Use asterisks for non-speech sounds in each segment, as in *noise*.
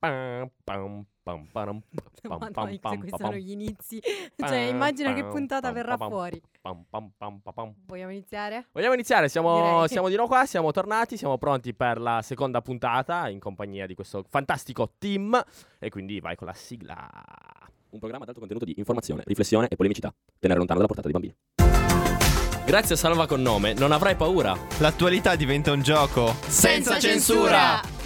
Pam, pam, pam, param, *laughs* pam, Madonna, pam, se pam, questi pam, sono pam. gli inizi. Cioè, immagina che Pam, puntata pam, verrà pam, fuori. pam, pam, pam, pam, pam. Vogliamo iniziare? Vogliamo iniziare? Siamo, siamo di nuovo qua, siamo tornati, siamo pronti per la seconda puntata in compagnia di questo fantastico team. E quindi vai con la sigla. Un programma ad alto contenuto di informazione, riflessione e polemicità. Tenere lontano dalla portata dei bambini. Grazie a Salva con nome, non avrai paura. L'attualità diventa un gioco senza censura.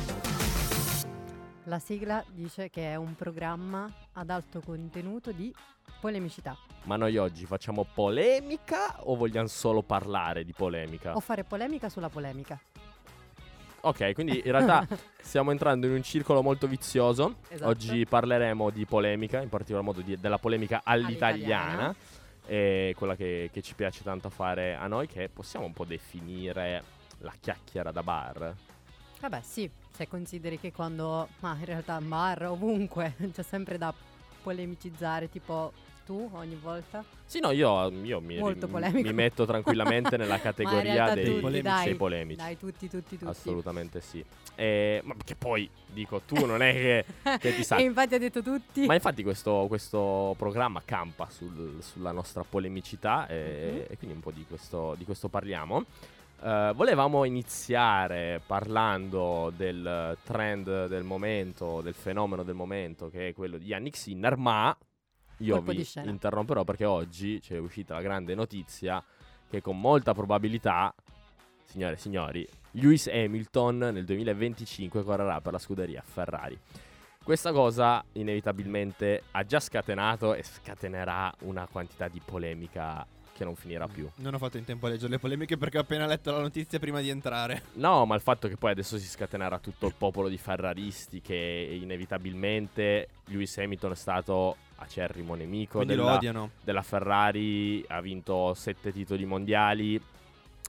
La sigla dice che è un programma ad alto contenuto di polemicità. Ma noi oggi facciamo polemica o vogliamo solo parlare di polemica? O fare polemica sulla polemica. Ok, quindi in realtà *laughs* stiamo entrando in un circolo molto vizioso. Esatto. Oggi parleremo di polemica, in particolar modo di- della polemica all'italiana. All'italiana. E quella che, che ci piace tanto fare a noi, che possiamo un po' definire la chiacchiera da bar. Vabbè, sì, se consideri che quando, ma in realtà bar, ovunque, *laughs* c'è sempre da polemicizzare, tipo tu ogni volta. Sì, no, io, io mi, mi- metto *laughs* tranquillamente nella categoria dei, tutti, polemici. dai, dei polemici. Dai, tutti, tutti, tutti. Assolutamente sì. E- ma che poi, dico, tu non è che, *laughs* che ti sa. e infatti ha detto tutti. Ma infatti questo, questo programma campa sul- sulla nostra polemicità e, Mhm. e quindi un po' di questo, di questo parliamo. Eh, volevamo iniziare parlando del trend del momento, del fenomeno del momento, che è quello di Yannick Sinner, ma io Colpo vi interromperò perché oggi c'è uscita la grande notizia che con molta probabilità, signore e signori, Lewis Hamilton nel 2025 correrà per la scuderia Ferrari. Questa cosa inevitabilmente ha già scatenato e scatenerà una quantità di polemica che non finirà più. Non ho fatto in tempo a leggere le polemiche perché ho appena letto la notizia prima di entrare. No, ma il fatto che poi adesso si scatenerà tutto il popolo di ferraristi che inevitabilmente Lewis Hamilton è stato acerrimo nemico Quindi lo della, odiano. della Ferrari, ha vinto sette titoli mondiali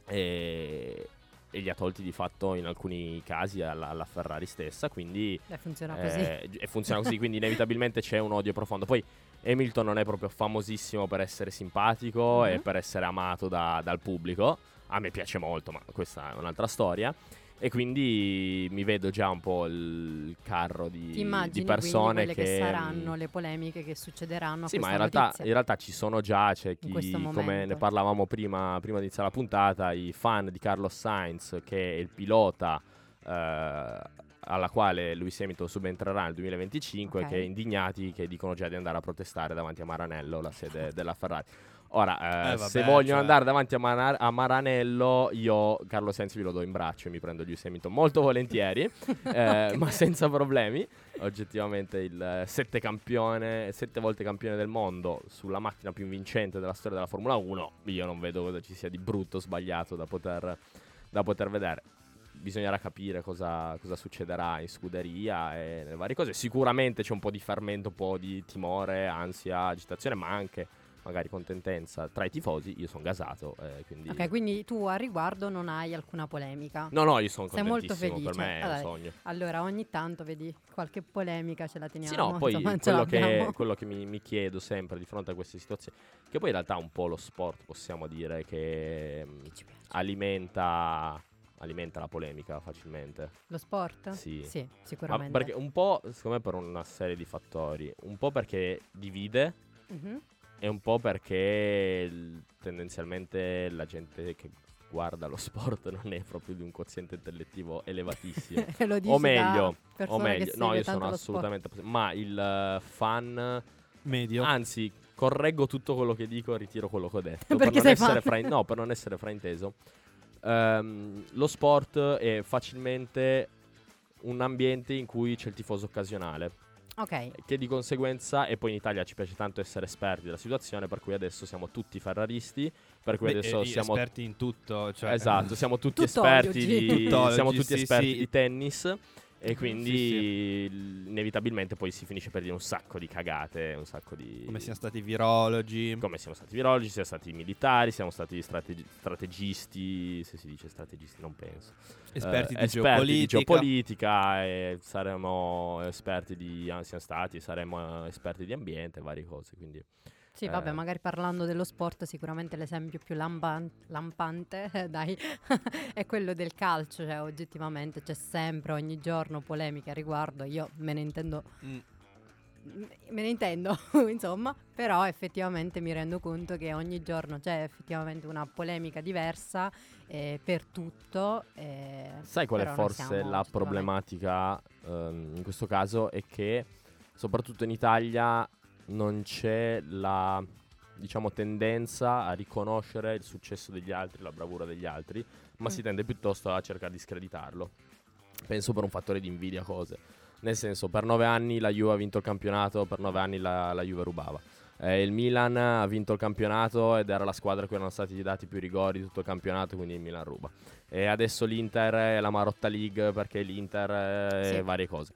e, e li ha tolti di fatto in alcuni casi alla, alla Ferrari stessa, quindi Beh, funziona così. eh, e funziona così, quindi *laughs* inevitabilmente c'è un odio profondo. Poi Hamilton non è proprio famosissimo per essere simpatico Mhm. e per essere amato da- dal pubblico. A me piace molto, ma questa è un'altra storia. E quindi mi vedo già un po' il carro di, immagini di persone quelle che, saranno le polemiche che succederanno sì, ma in realtà, in realtà ci sono già, c'è chi, come ne parlavamo prima, prima di iniziare la puntata, i fan di Carlos Sainz, che è il pilota eh, alla quale Lewis Hamilton subentrerà nel 2025, Ok. che indignati che dicono già di andare a protestare davanti a Maranello, la sede *laughs* della Ferrari. Ora, eh, Eh, vabbè, se vogliono cioè- andare davanti a, Mara- a Maranello, io Carlo Sainz vi lo do in braccio e mi prendo Lewis Hamilton molto volentieri, *laughs* eh, ma senza problemi. Oggettivamente il eh, sette campione, sette volte campione del mondo sulla macchina più vincente della storia della Formula 1, io non vedo cosa ci sia di brutto o sbagliato da poter, da poter vedere. Bisognerà capire cosa, cosa succederà in scuderia e nelle varie cose. Sicuramente c'è un po' di fermento, un po' di timore, ansia, agitazione, ma anche magari contentenza tra i tifosi. Io sono gasato, eh, quindi... Ok, quindi tu a riguardo non hai alcuna polemica. No, no, io sono Sei molto contentissimo, per felice. me è Allora, un sogno. Allora, ogni tanto vedi qualche polemica ce la teniamo. Sì, no, poi insomma, quello che, quello che mi, mi chiedo sempre di fronte a queste situazioni, che poi in realtà un po' lo sport possiamo dire che Che alimenta, alimenta la polemica facilmente. Lo sport? Sì. Sì, Ma sicuramente. perché un po', secondo me, per una serie di fattori. Un po' perché divide Mhm. e un po' perché l- tendenzialmente la gente che guarda lo *laughs* sport non è proprio di un quoziente intellettivo elevatissimo. *laughs* Lo dici o meglio, o meglio, che no, io sono assolutamente posi- ma il eh, fan Medio. Anzi, correggo tutto quello che dico, ritiro quello che ho detto. *laughs* Perché per, non essere frain- no, per non essere frainteso. Ehm, lo sport è facilmente un ambiente in cui c'è il tifoso occasionale, Ok, che di conseguenza, e poi in Italia ci piace tanto essere esperti della situazione, per cui adesso siamo tutti ferraristi, per cui Beh, adesso eh, siamo... esperti in tutto. Cioè, Esatto, siamo tutti Tuttologi. esperti di, Tuttologi, siamo tutti sì, esperti sì. di tennis. E quindi l- inevitabilmente poi si finisce per dire un sacco di cagate, un sacco di... Come siano stati virologi. come siamo stati virologi, siamo stati militari, siamo stati strategi- strategisti, se si dice strategisti non penso. Esperti, Eh, di, esperti geopolitica. di geopolitica e saremo esperti di, ah, siamo stati, saremo eh, esperti di ambiente, varie cose, quindi Sì, vabbè, Eh. magari parlando dello sport, sicuramente l'esempio più lampan- lampante *laughs* eh, dai, *laughs* è quello del calcio, cioè oggettivamente c'è sempre, ogni giorno polemiche a riguardo, io me ne intendo, Mm. me ne intendo, *laughs* insomma, però effettivamente mi rendo conto che ogni giorno c'è effettivamente una polemica diversa eh, per tutto. eh, Sai qual è forse la problematica ehm, in questo caso? È che soprattutto in Italia non c'è la diciamo tendenza a riconoscere il successo degli altri, la bravura degli altri, ma Mm. si tende piuttosto a cercare di screditarlo. Penso per un fattore di invidia cose. Nel senso, per nove anni la Juve ha vinto il campionato, per nove anni la, la Juve rubava. Eh, il Milan ha vinto il campionato ed era la squadra a cui erano stati dati più rigori di tutto il campionato, quindi il Milan ruba. E adesso l'Inter è la Marotta League perché l'Inter è Sì. varie cose.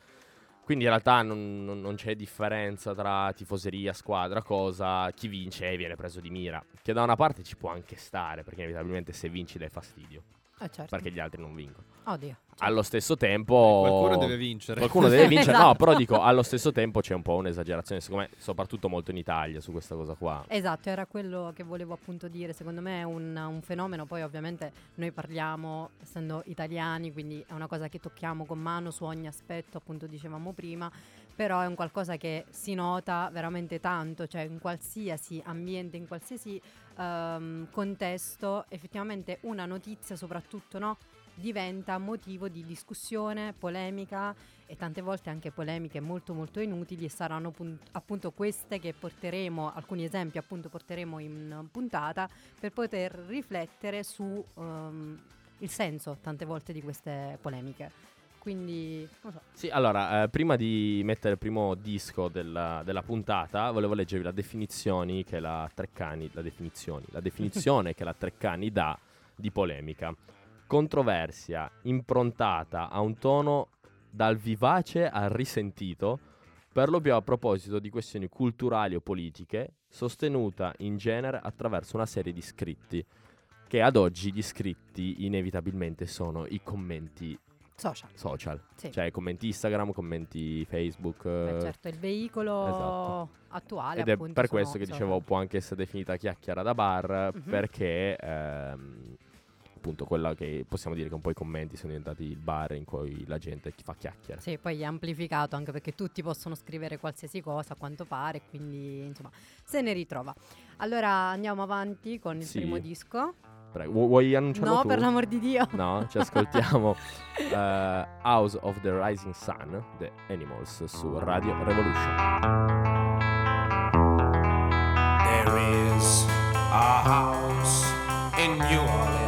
Quindi in realtà non, non- non c'è differenza tra tifoseria, squadra, cosa. Chi vince viene preso di mira. Che da una parte ci può anche stare, perché inevitabilmente se vinci dai fastidio, Eh, certo. perché gli altri non vincono. Oddio. Allo stesso tempo... Qualcuno deve vincere. Qualcuno deve *laughs* vincere, no, Esatto. però dico allo stesso tempo c'è un po' un'esagerazione, secondo me, soprattutto molto in Italia su questa cosa qua. Esatto, era quello che volevo appunto dire. Secondo me è un, un fenomeno, poi ovviamente noi parliamo essendo italiani, quindi è una cosa che tocchiamo con mano su ogni aspetto, appunto dicevamo prima, però è un qualcosa che si nota veramente tanto, cioè in qualsiasi ambiente, in qualsiasi ehm, contesto, effettivamente una notizia soprattutto, no? diventa motivo di discussione, polemica e tante volte anche polemiche molto molto inutili e saranno pun- appunto queste che porteremo, alcuni esempi appunto porteremo in puntata per poter riflettere su ehm, il senso tante volte di queste polemiche. Quindi, non so, Sì, allora, eh, prima di mettere il primo disco della, della puntata, volevo leggervi la definizioni che la Treccani, la definizione, la definizione *laughs* che la Treccani dà di polemica. Controversia improntata a un tono dal vivace al risentito, per lo più a proposito di questioni culturali o politiche, sostenuta in genere attraverso una serie di scritti, che ad oggi gli scritti inevitabilmente sono i commenti social. social, Sì. cioè commenti Instagram, commenti Facebook. Beh, eh, certo, il veicolo esatto. attuale. Ed è per questo che social. dicevo può anche essere definita chiacchiera da bar, Mhm. perché ehm, appunto quella che possiamo dire che un po' i commenti sono diventati il bar in cui la gente fa chiacchiere. Sì, poi è amplificato anche perché tutti possono scrivere qualsiasi cosa a quanto pare, quindi insomma se ne ritrova. Allora andiamo avanti con il Sì. primo disco. Prego, vu- vuoi annunciarlo No, tu? per l'amor di Dio. No, ci ascoltiamo *laughs* eh, House of the Rising Sun, The Animals, su Radio Revolution. There is a house in New Orleans.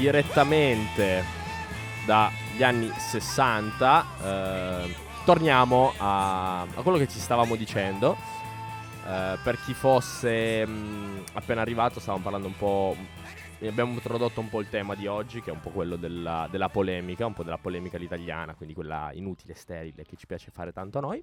Direttamente dagli anni 60 eh, torniamo a, a quello che ci stavamo dicendo. Eh, per chi fosse mh, appena arrivato, stavamo parlando un po'. Abbiamo introdotto un po' il tema di oggi, che è un po' quello della, della polemica, un po' della polemica all'italiana, quindi quella inutile, sterile che ci piace fare tanto a noi.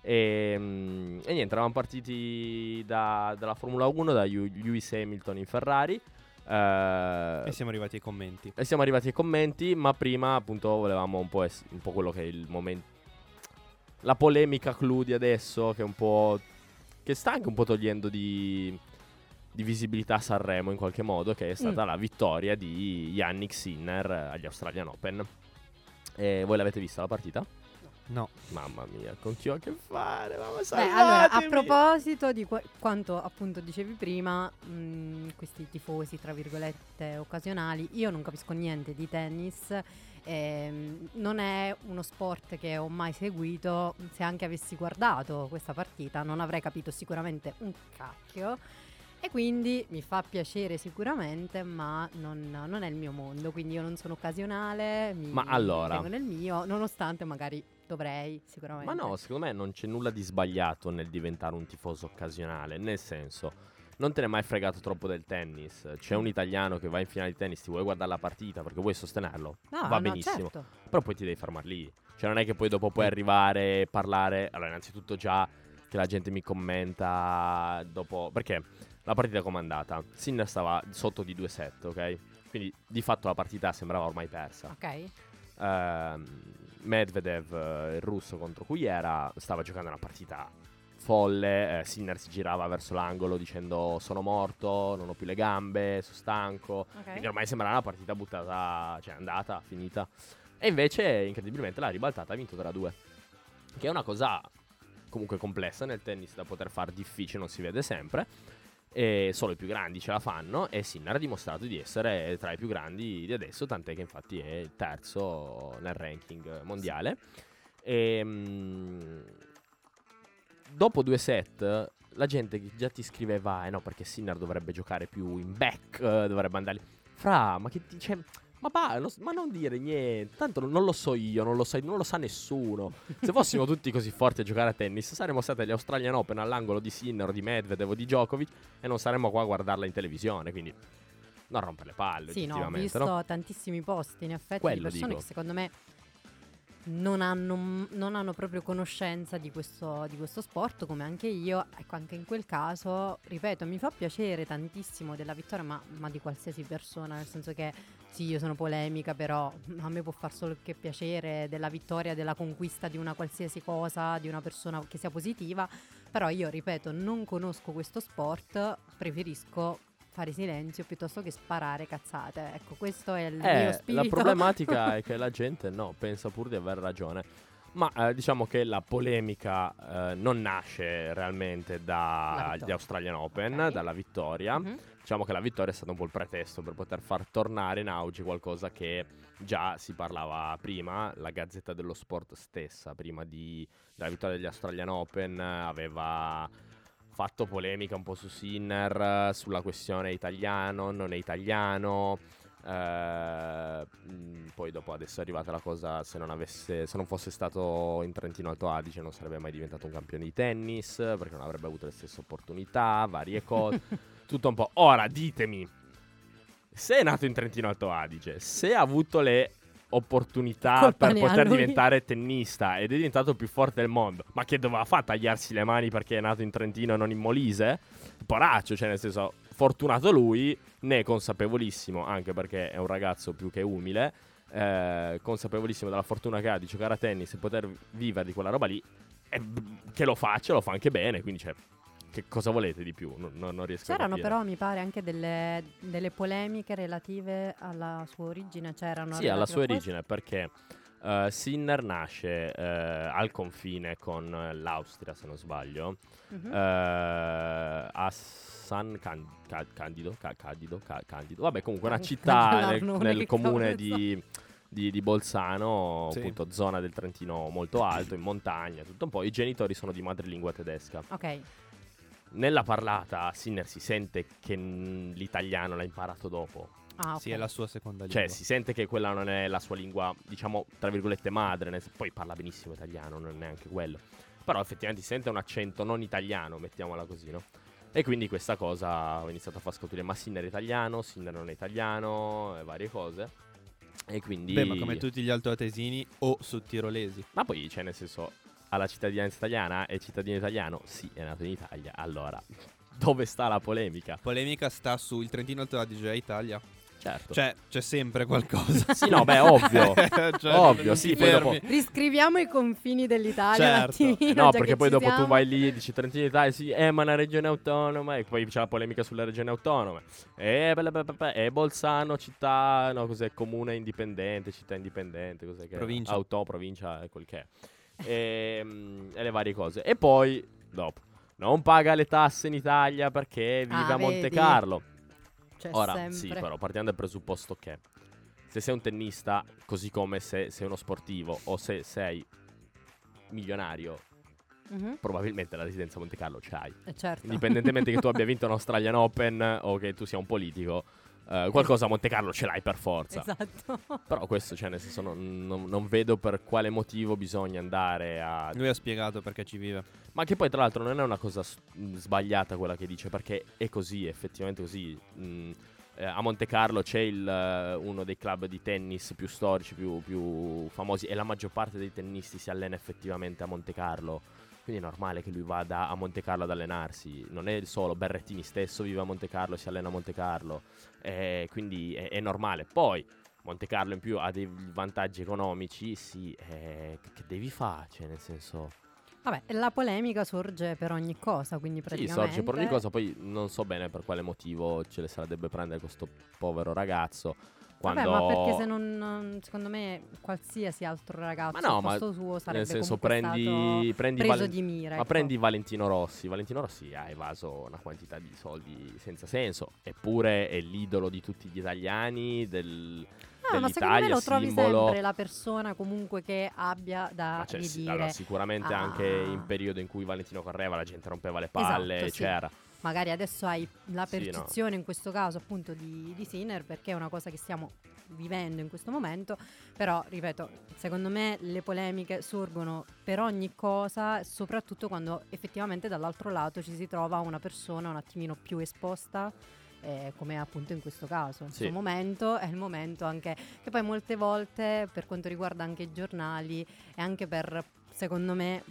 E, mm, e niente, eravamo partiti da- dalla Formula 1, da Lew- Lewis Hamilton in Ferrari. Eh, E siamo arrivati ai commenti. e siamo arrivati ai commenti, ma prima appunto volevamo un po', ess- un po' quello che è il momento... La polemica clou di adesso, che è un po'... che sta anche un po' togliendo di, di visibilità a Sanremo in qualche modo, che è stata la vittoria di Yannick Sinner agli Australian Open. E voi l'avete vista la partita? No. Mamma mia, con chi ho a che fare? Mamma, Beh, allora, a proposito di qua- quanto appunto dicevi prima, mh, questi tifosi, tra virgolette, occasionali, io non capisco niente di tennis. ehm, non è uno sport che ho mai seguito. Se anche avessi guardato questa partita, non avrei capito sicuramente un cacchio. E quindi mi fa piacere sicuramente, ma non, non è il mio mondo. Quindi io non sono occasionale. Mi, Ma allora- tengo nel mio, nonostante magari dovrei sicuramente. Ma no, secondo me non c'è nulla di sbagliato nel diventare un tifoso occasionale. Nel senso, non te ne è mai fregato troppo del tennis. C'è un italiano che va in finale di tennis, ti vuoi guardare la partita perché vuoi sostenerlo. No, va no, benissimo. certo. Però poi ti devi fermare lì. Cioè, non è che poi dopo puoi arrivare e parlare. Allora, innanzitutto, già che la gente mi commenta dopo. Perché la partita com'è andata? Sinner stava sotto di 2-7, ok? Quindi di fatto la partita sembrava ormai persa. Ok. Ehm, Medvedev, eh, il russo contro cui era, stava giocando una partita folle. eh, Sinner si girava verso l'angolo dicendo: Sono morto, non ho più le gambe, sono stanco. Quindi ormai sembrava una partita buttata, cioè andata, finita. E invece, incredibilmente, l'ha ribaltata ha vinto 3-2. Che è una cosa comunque complessa nel tennis da poter fare difficile, non si vede sempre. E solo i più grandi ce la fanno. E Sinner ha dimostrato di essere tra i più grandi di adesso, tant'è che infatti è il terzo nel ranking mondiale. E, mm, dopo due set, la gente già ti scriveva: Eh no, perché Sinner dovrebbe giocare più in back, eh, dovrebbe andare. Fra, ma che dice. Ma, va, non- ma non dire niente, tanto non- lo so io, non lo, sai- non lo sa nessuno. Se fossimo tutti così forti a giocare a tennis, saremmo stati agli Australian Open all'angolo di Sinner, o di Medvedev o di Djokovic e non saremmo qua a guardarla in televisione. Quindi non rompere le palle, Sì, no, ho visto no? tantissimi posti in effetti Quello di persone dico. che secondo me non hanno, non hanno proprio conoscenza di questo, di questo sport, come anche io. Ecco, anche in quel caso, ripeto, mi fa piacere tantissimo della vittoria, ma, ma di qualsiasi persona, nel senso che sì, io sono polemica, però a me può far solo che piacere della vittoria, della conquista di una qualsiasi cosa, di una persona che sia positiva. Però io, ripeto, non conosco questo sport, preferisco fare silenzio piuttosto che sparare cazzate. Ecco, questo è il mio Eh, spirito. la problematica è *laughs* che la gente no, pensa pur di aver ragione. Ma eh, diciamo che la polemica eh, non nasce realmente dagli. Australian Open, Ok. dalla vittoria. Mhm. Diciamo che la vittoria è stata un po' il pretesto per poter far tornare in auge qualcosa che già si parlava prima. La Gazzetta dello Sport stessa, prima di, della vittoria degli Australian Open, aveva fatto polemica un po' su Sinner, sulla questione italiano, non è italiano. eh, mh, poi dopo adesso è arrivata la cosa se non, avesse, se non fosse stato in Trentino Alto Adige non sarebbe mai diventato un campione di tennis perché non avrebbe avuto le stesse opportunità, varie *laughs* cose tutto un po'. Ora ditemi, se è nato in Trentino Alto Adige, se ha avuto le opportunità Colpa per poter lui. diventare tennista ed è diventato il più forte del mondo, ma che doveva fare tagliarsi le mani perché è nato in Trentino e non in Molise? Poraccio, cioè nel senso, fortunato lui, ne è consapevolissimo, anche perché è un ragazzo più che umile, eh, consapevolissimo della fortuna che ha di giocare a tennis e poter vivere di quella roba lì, e b- che lo faccia, lo fa anche bene, quindi cioè, che cosa volete di più? Non, non- non riesco a C'erano capire. però, mi pare, anche delle, delle polemiche relative alla sua origine. C'erano Sì, alla sua a origine, perché eh, Sinner nasce eh, al confine con l'Austria, se non sbaglio, Mhm. eh, a San Can- Ca- Candido, Ca- Candido, Ca- Candido, vabbè comunque una città *laughs* nel, nel comune di, di- di Bolzano, Sì. appunto zona del Trentino molto alto, in montagna, tutto un po'. I genitori sono di madrelingua tedesca. Ok, Nella parlata Sinner si sente che l'italiano l'ha imparato dopo. Ah, ok. Sì, è la sua seconda lingua. Cioè, si sente che quella non è la sua lingua, diciamo, tra virgolette madre. Poi parla benissimo italiano, non è neanche quello. Però effettivamente si sente un accento non italiano, mettiamola così, no? E quindi questa cosa ho iniziato a far scoprire, ma Sinner è italiano, Sinner non è italiano, e varie cose. E quindi... Beh, ma come tutti gli altoatesini o sudtirolesi. Ma poi, cioè, nel senso, ha la cittadinanza italiana, è cittadino italiano, sì, è nato in Italia. Allora, *laughs* dove sta la polemica? Polemica sta sul Trentino Alto Adige e Italia. Certo. Cioè, c'è sempre qualcosa. sì, no, beh, ovvio. *laughs* Cioè, Ovvio, sì, poi dopo-. Riscriviamo i confini dell'Italia Certo. No, perché poi dopo tu siamo. vai lì e dici Trentino d'Italia, sì, eh, ma è una regione autonoma, e poi c'è la polemica sulle regioni autonome. E, bella, bella, bella, e Bolzano, città, no, cos'è, comune indipendente, città indipendente, cos'è che è? Provincia. Auto, provincia, è quel che è. E, mm, e le varie cose. E poi, dopo, non paga le tasse in Italia perché vive Ah, a Monte vedi? Carlo. C'è Ora, sempre. sì, però partiamo dal presupposto che se sei un tennista, così come se sei uno sportivo o se sei milionario, Mhm, probabilmente la residenza a Monte Carlo c'hai. eh, certo. Indipendentemente che tu *laughs* abbia vinto un Australian Open o che tu sia un politico, eh, qualcosa a Monte Carlo ce l'hai per forza. Esatto. *laughs* Però questo, cioè, nel senso, non, non- non vedo per quale motivo bisogna andare a... Lui ha spiegato perché ci vive. Ma che poi, tra l'altro, non è una cosa s- mh, sbagliata quella che dice, perché è così, è effettivamente così. Mm, eh, a Monte Carlo c'è il, eh, uno dei club di tennis più storici, più, più famosi, e la maggior parte dei tennisti si allena effettivamente a Monte Carlo. Quindi è normale che lui vada a Monte Carlo ad allenarsi. Non è solo Berrettini stesso vive a Monte Carlo e si allena a Monte Carlo. Eh, quindi è, è normale. Poi Monte Carlo in più ha dei vantaggi economici, sì, eh, che, devi fare? Cioè, nel senso... Vabbè, la polemica sorge per ogni cosa, quindi Sì, praticamente... sorge per ogni cosa, poi non so bene per quale motivo ce le sarebbe prendere questo povero ragazzo. Quando... Vabbè, ma perché se non, secondo me, qualsiasi altro ragazzo Ma no, ma suo sarebbe Nel senso, prendi, prendi preso Valen- di mira. Ma ecco. prendi Valentino Rossi. Valentino Rossi ha evaso una quantità di soldi senza senso. Eppure è l'idolo di tutti gli italiani. Del, No, ma secondo me lo trovi simbolo. sempre la persona comunque che abbia da sì, ridire. allora, sicuramente Ah. anche in periodo in cui Valentino correva, la gente rompeva le palle. Esatto, sì. Magari adesso hai la Sì, no. percezione in questo caso appunto di, di Sinner perché è una cosa che stiamo vivendo in questo momento, però ripeto, secondo me le polemiche sorgono per ogni cosa, soprattutto quando effettivamente dall'altro lato ci si trova una persona un attimino più esposta. eh, come appunto in questo caso, in Sì. momento è il momento anche che poi molte volte per quanto riguarda anche i giornali è anche per secondo me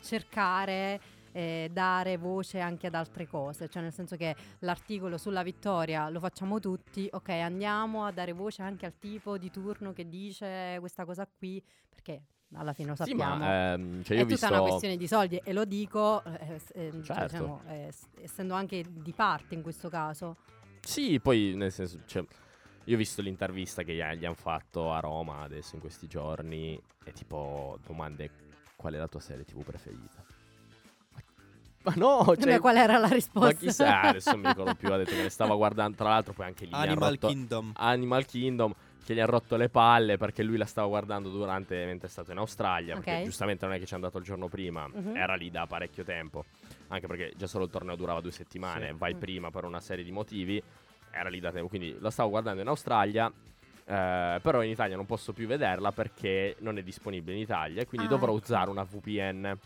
cercare eh, dare voce anche ad altre cose, cioè nel senso che l'articolo sulla vittoria lo facciamo tutti, ok andiamo a dare voce anche al tipo di turno che dice questa cosa qui, perché alla fine lo Sì, sappiamo. ma ehm, cioè io è tutta visto... una questione di soldi e lo dico eh, eh, cioè, Certo. diciamo, eh, essendo anche di parte in questo caso. Sì, poi nel senso, cioè, io ho visto l'intervista che gli, gli hanno fatto a Roma adesso in questi giorni e tipo domande qual è la tua serie TV preferita? Ma, no, cioè, Beh, qual era la risposta? ma chissà, adesso non mi ricordo più, ha detto che le stava guardando, tra l'altro poi anche lì Animal rotto- Kingdom. Animal Kingdom che gli ha rotto le palle perché lui la stava guardando durante mentre è stato in Australia, Ok. perché giustamente non è che ci è andato il giorno prima, Mhm. era lì da parecchio tempo, anche perché già solo il torneo durava due settimane, Sì. vai Mm. prima per una serie di motivi, era lì da tempo, quindi la stavo guardando in Australia. eh, però in Italia non posso più vederla perché non è disponibile in Italia quindi Ah, dovrò usare una VPN.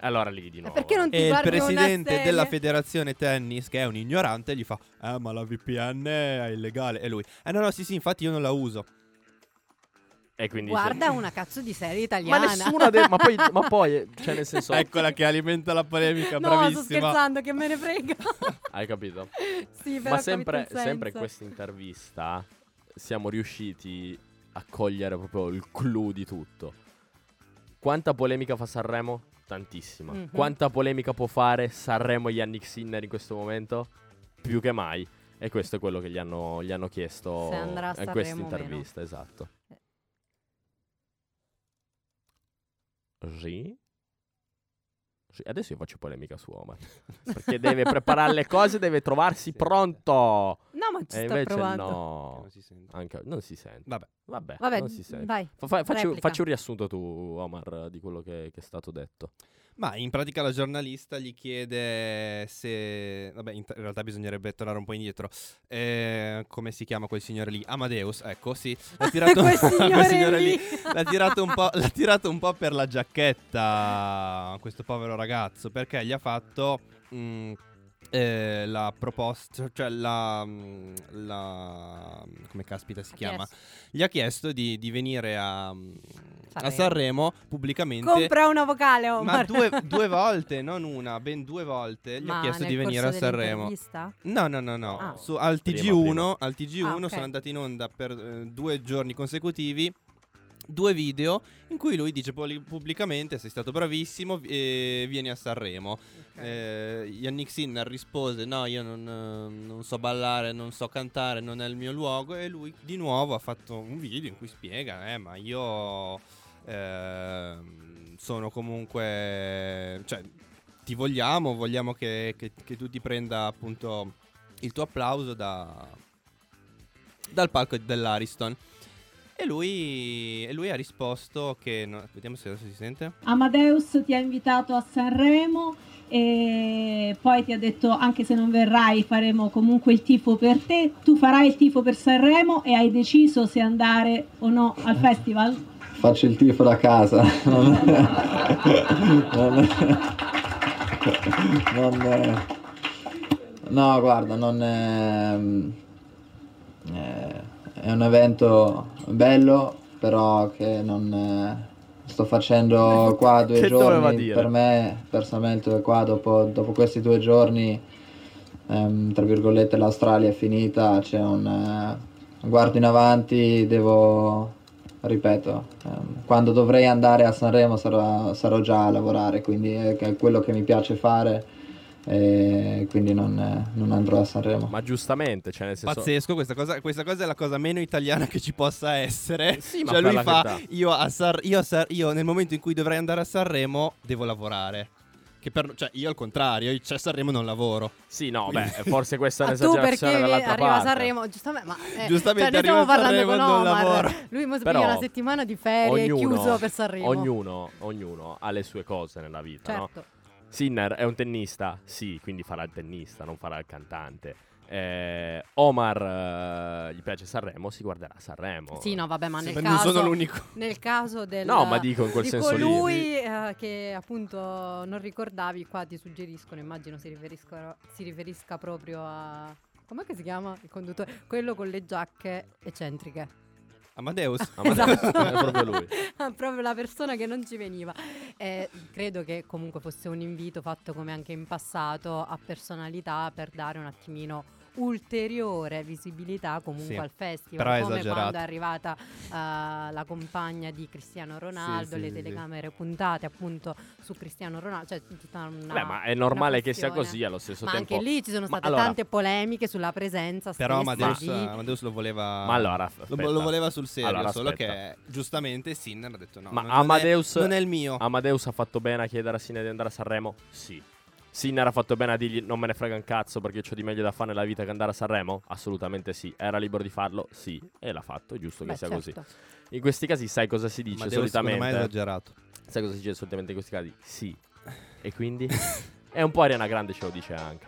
Allora lì di nuovo. perché non ti E il presidente della federazione tennis, che è un ignorante, gli fa: Eh, ma la VPN è illegale. E lui: Eh, no, no, sì, sì, infatti io non la uso. E quindi Guarda una cazzo di serie Ma italiana. nessuna de- ma poi ma *laughs* poi cioè nel senso Eccola che alimenta la polemica, No, sto bravissima. scherzando, che me ne frega. *laughs* hai capito? sì, però Ma sempre, sempre in questa intervista siamo riusciti a cogliere proprio il clou di tutto. Quanta polemica fa Sanremo? Tantissima. Mhm. Quanta polemica può fare Sanremo Yannick Sinner in questo momento? Più che mai. E questo è quello che gli hanno, gli hanno chiesto in questa intervista, esatto. Eh. Sì. Sì, Adesso io faccio polemica su Omar. Perché deve preparare le cose, deve trovarsi pronto. No, ma ma ci E sta invece provando. no. Non si sente. Anche- non si sente. Vabbè. Vabbè, Vabbè, non si sente. vai. Fa- fa- facci, replica. facci un riassunto tu, Omar, di quello che, che è stato detto. Ma in pratica la giornalista gli chiede se... Vabbè, in, in realtà bisognerebbe tornare un po' indietro. Eh, come si chiama quel signore lì? Amadeus, ecco, sì. L'ha *laughs* tirato, *laughs* Quel signore signore lì. L'ha tirato, un po', *laughs* l'ha tirato un po' per la giacchetta questo povero ragazzo perché gli ha fatto mm, eh, la proposta, cioè la, mm, la- come caspita si Ha chiama? chiesto. Gli ha chiesto di, di venire a, mm, a Sanremo. Sanremo pubblicamente. Compra una vocale, Ma Omar. due, *laughs* due volte, non una, ben due volte gli Ma ha chiesto di venire a Sanremo. No, no, no, no. Ah. Su- al Prima, TG1, prima. al TG1 Ah, ok. sono andati in onda per eh, due giorni consecutivi. Due video in cui lui dice pubblicamente: Sei stato bravissimo, vi- eh, vieni a Sanremo. Eh, Yannick Sinner rispose: No, io non, eh, non so ballare, non so cantare, non è il mio luogo. E lui di nuovo ha fatto un video in cui spiega: eh, Ma io ehm, sono comunque. Cioè, ti vogliamo, vogliamo che, che- che tu ti prenda appunto il tuo applauso da- dal palco dell'Ariston. E lui, e lui ha risposto che... no, vediamo se adesso si sente. Amadeus ti ha invitato a Sanremo e poi ti ha detto anche se non verrai faremo comunque il tifo per te. Tu farai il tifo per Sanremo e hai deciso se andare o no al festival? Faccio il tifo da casa. *laughs* Non, non- no, guarda, non è, è- un evento bello, però che non eh, sto facendo qua due Che giorni. Per me, personalmente, qua dopo, dopo questi due giorni, ehm, tra virgolette, l'Australia è finita. C'è un eh, guardo in avanti, devo ripeto, ehm, quando dovrei andare a Sanremo sarò, sarò già a lavorare, quindi è, è quello che mi piace fare e quindi non, eh, non andrò a Sanremo. Ma giustamente, cioè nel senso... Pazzesco, questa cosa, questa cosa è la cosa meno italiana che ci possa essere. Sì, ma cioè lui fa, io, a Sar- io a Sar- io nel momento in cui dovrei andare a Sanremo devo lavorare. Che per, cioè io al contrario, io cioè, a Sanremo non lavoro. Sì, no, beh, *laughs* forse questa è Ma tu perché un'esagerazione dall'altra arriva a parte. Sanremo, giustamente, ma eh, Giustamente cioè, arriva stiamo a parlando Sanremo con Omar. Lui mo Però una settimana di ferie ognuno- chiuso per Sanremo. Ognuno, ognuno ha le sue cose nella vita, no? Sinner è un tennista? Sì, quindi farà il tennista, non farà il cantante. Eh, Omar eh, gli piace Sanremo, si guarderà Sanremo. Sì, no, vabbè, ma nel non caso, sono l'unico. nel caso del, No, ma dico in quel di senso lì. colui eh, che appunto non ricordavi, qua ti suggeriscono, immagino si, si riferisca proprio a... Com'è che si chiama il conduttore? Quello con le giacche eccentriche. Amadeus. Amadeus, *laughs* Esatto. *laughs* è proprio lui. *laughs* proprio la persona che non ci veniva. Eh, credo che comunque fosse un invito fatto come anche in passato a personalità per dare un attimino ulteriore visibilità comunque Sì, al festival come esagerato. quando è arrivata eh, la compagna di Cristiano Ronaldo sì, le sì, sì. telecamere puntate appunto su Cristiano Ronaldo cioè tutta una Beh, ma è normale che sia così allo stesso ma tempo. anche lì ci sono Ma state allora- tante polemiche sulla presenza Però Amadeus, di Amadeus lo voleva. Ma allora, lo, aspetta. lo voleva sul serio. Allora, solo che giustamente Sinner ha detto no. Ma non- non è- Amadeus, non è il mio. Amadeus ha fatto bene a chiedere a Sinner di andare a Sanremo? Sì. Sinner ha fatto bene a dirgli non me ne frega un cazzo perché ho di meglio da fare nella vita che andare a Sanremo? Assolutamente sì. Era libero di farlo? Sì. E l'ha fatto, è giusto che Beh, sia certo. così. In questi casi sai cosa si dice Amadeus, secondo me è solitamente? esagerato. Sai cosa si dice solitamente in questi casi? Sì. *laughs* E quindi? e un po' Ariana Grande ce lo dice anche.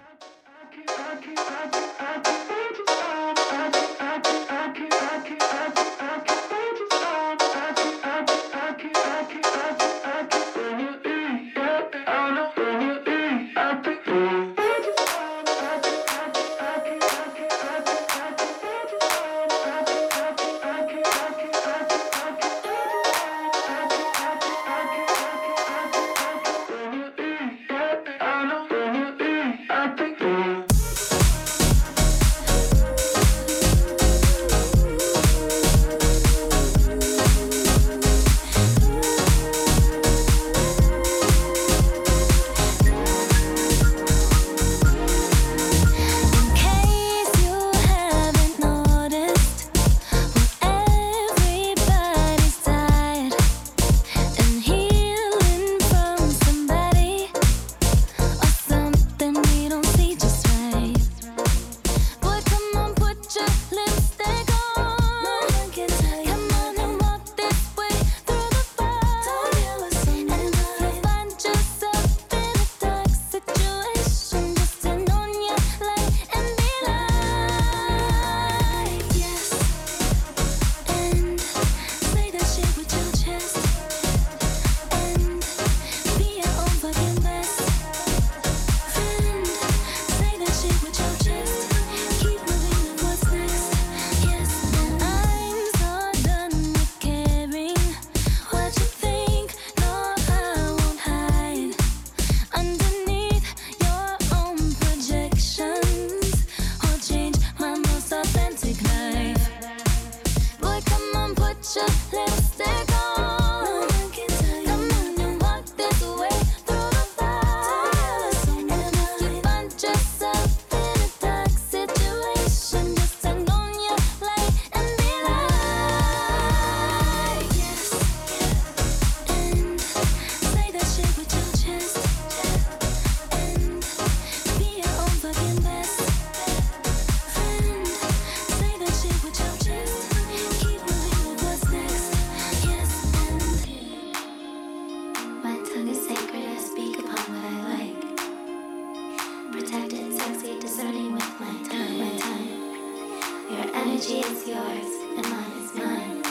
And mine is mine.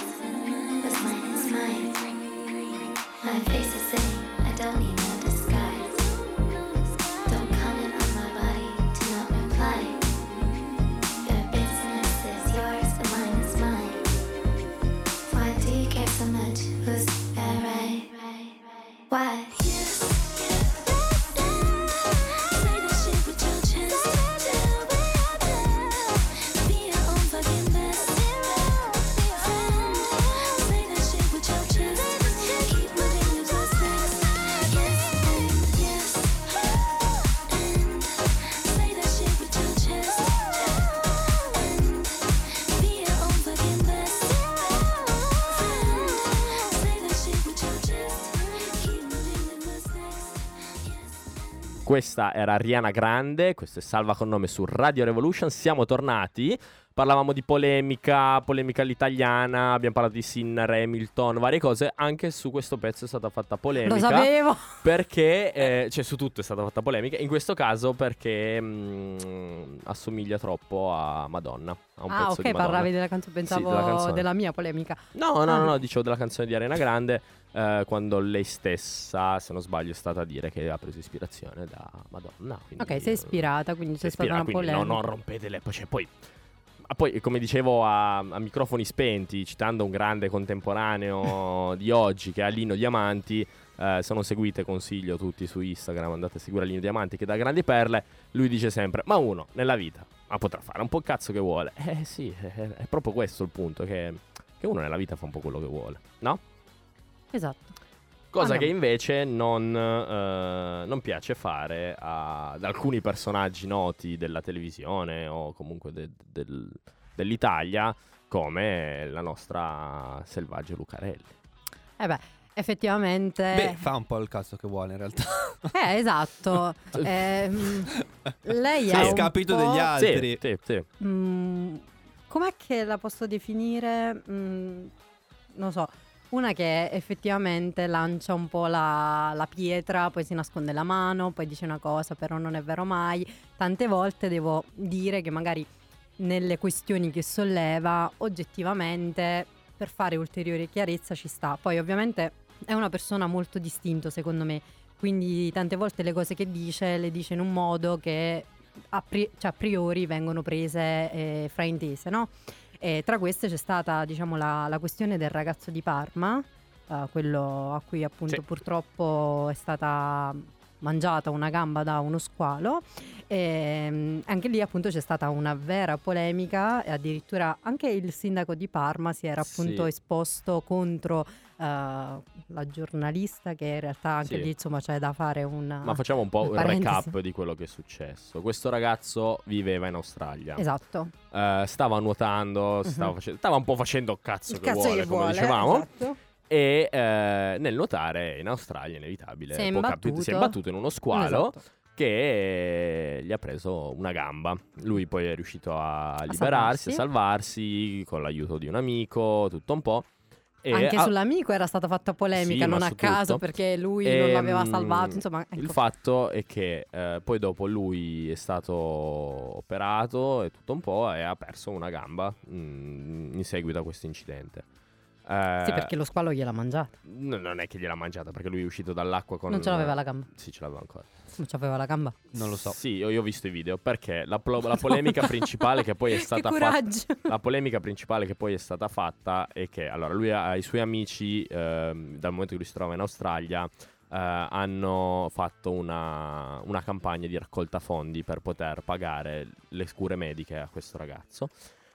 What's mine is mine. My face Questa era Ariana Grande, questo è Salva con nome su Radio Revolution. Siamo tornati. Parlavamo di polemica, polemica all'italiana, abbiamo parlato di Sinner, Hamilton, varie cose. Anche su questo pezzo è stata fatta polemica. Lo sapevo. Perché, eh, cioè su tutto è stata fatta polemica, in questo caso perché mm, assomiglia troppo a Madonna. A un Ah, pezzo ok, di Madonna. parlavi della canzone, pensavo della canzone. della mia polemica. No, no, Ah. no, no, dicevo della canzone di Arena Grande, eh, quando lei stessa, se non sbaglio, è stata a dire che ha preso ispirazione da Madonna. Ok, sei ispirata, quindi c'è stata una quindi polemica. no, non rompete le... Cioè, poi... ah, poi, come dicevo a, a microfoni spenti, citando un grande contemporaneo *laughs* di oggi che è Alino Diamanti, eh, se non seguite consiglio tutti su Instagram, andate a seguire Alino Diamanti che dà grandi perle, lui dice sempre, ma uno nella vita, ma potrà fare un po' il cazzo che vuole. Eh sì, è, è proprio questo il punto, che, che uno nella vita fa un po' quello che vuole, no? Esatto. Cosa Ah, no. che invece non, eh, non piace fare a- ad alcuni personaggi noti della televisione o comunque de- del- dell'Italia, come la nostra Selvaggio Lucarelli. Eh beh, effettivamente... Beh, fa un po' il cazzo che vuole in realtà. *laughs* Eh, esatto. *laughs* Ehm, lei A è un scapito po'- degli altri. Sì, sì, sì. Mm, com'è che la posso definire? Mm, non so, una che effettivamente lancia un po' la, la pietra, poi si nasconde la mano, poi dice una cosa, però non è vero mai. Tante volte devo dire che magari nelle questioni che solleva, oggettivamente, per fare ulteriore chiarezza ci sta. Poi ovviamente è una persona molto distinto secondo me, quindi tante volte le cose che dice le dice in un modo che a, pri- cioè, a priori vengono prese eh, fraintese, no? E tra queste c'è stata, diciamo, la, la questione del ragazzo di Parma, eh, quello a cui appunto Sì. purtroppo è stata mangiata una gamba da uno squalo. E, mm, anche lì appunto c'è stata una vera polemica e addirittura anche il sindaco di Parma si era appunto Sì. esposto contro la giornalista che in realtà anche Sì. lì insomma c'è da fare un... Ma facciamo un po' un parentesi. recap di quello che è successo. Questo ragazzo viveva in Australia. Esatto. Eh, stava nuotando, stava, Mhm. face- stava un po' facendo cazzo, Il che, cazzo vuole, che come vuole, dicevamo. esatto. E eh, nel nuotare in Australia, inevitabile, Si è imbattuto. si è imbattuto in uno squalo Esatto. che gli ha preso una gamba. Lui poi è riuscito a, liberarsi, salvarsi. a salvarsi con l'aiuto di un amico, tutto un po'. E Anche ha- sull'amico era stata fatta polemica, Sì, non a caso tutto. perché lui non l'aveva Ehm, salvato. Insomma, ecco. Il fatto è che eh, poi dopo lui è stato operato e tutto un po' e ha perso una gamba mm, in seguito a questo incidente. Eh, Sì, perché lo squalo gliel'ha mangiata. n- non è che gliel'ha mangiata perché lui è uscito dall'acqua con Non ce l'aveva la gamba. Sì, ce l'aveva ancora. Non c'aveva la gamba. Non lo so. Sì, io, io ho visto i video perché la, plo- la *laughs* polemica principale che poi è stata fatta coraggio. la polemica principale che poi è stata fatta è che allora lui ha i suoi amici ehm, dal momento che lui si trova in Australia eh, hanno fatto una, una campagna di raccolta fondi per poter pagare le cure mediche a questo ragazzo.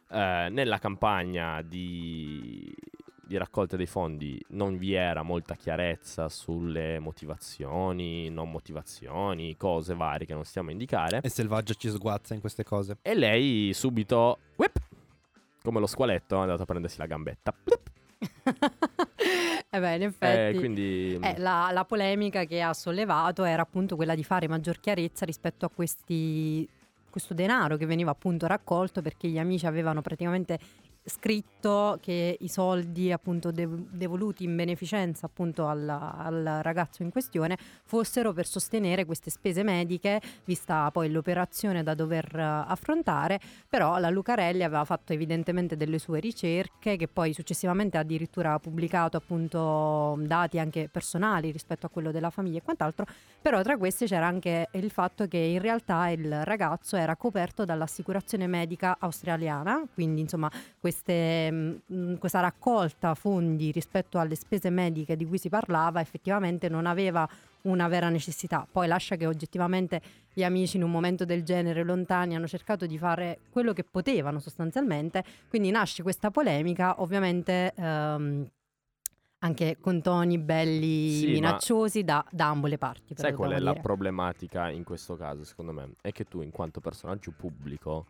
Eh, nella campagna di, di raccolta dei fondi non vi era molta chiarezza sulle motivazioni, non motivazioni, cose varie che non stiamo a indicare. E Selvaggio ci sguazza in queste cose. E lei subito, whip, come lo squaletto, è andato a prendersi la gambetta. *laughs* eh beh, in Eh, effetti. quindi Eh, la, la polemica che ha sollevato era appunto quella di fare maggior chiarezza rispetto a questi, questo denaro che veniva appunto raccolto perché gli amici avevano praticamente scritto che i soldi appunto dev- devoluti in beneficenza appunto al, al ragazzo in questione fossero per sostenere queste spese mediche, vista poi l'operazione da dover eh, affrontare, però la Lucarelli aveva fatto evidentemente delle sue ricerche che poi successivamente ha addirittura pubblicato appunto dati anche personali rispetto a quello della famiglia e quant'altro, però tra queste c'era anche il fatto che in realtà il ragazzo era coperto dall'assicurazione medica australiana, quindi insomma queste, mh, questa raccolta fondi rispetto alle spese mediche di cui si parlava effettivamente non aveva una vera necessità. Poi lascia che oggettivamente gli amici in un momento del genere lontani hanno cercato di fare quello che potevano sostanzialmente, quindi nasce questa polemica ovviamente ehm, anche con toni belli Sì, minacciosi da, da ambo le parti. Sai qual è dobbiamo la dire. problematica in questo caso, secondo me? È che tu, in quanto personaggio pubblico,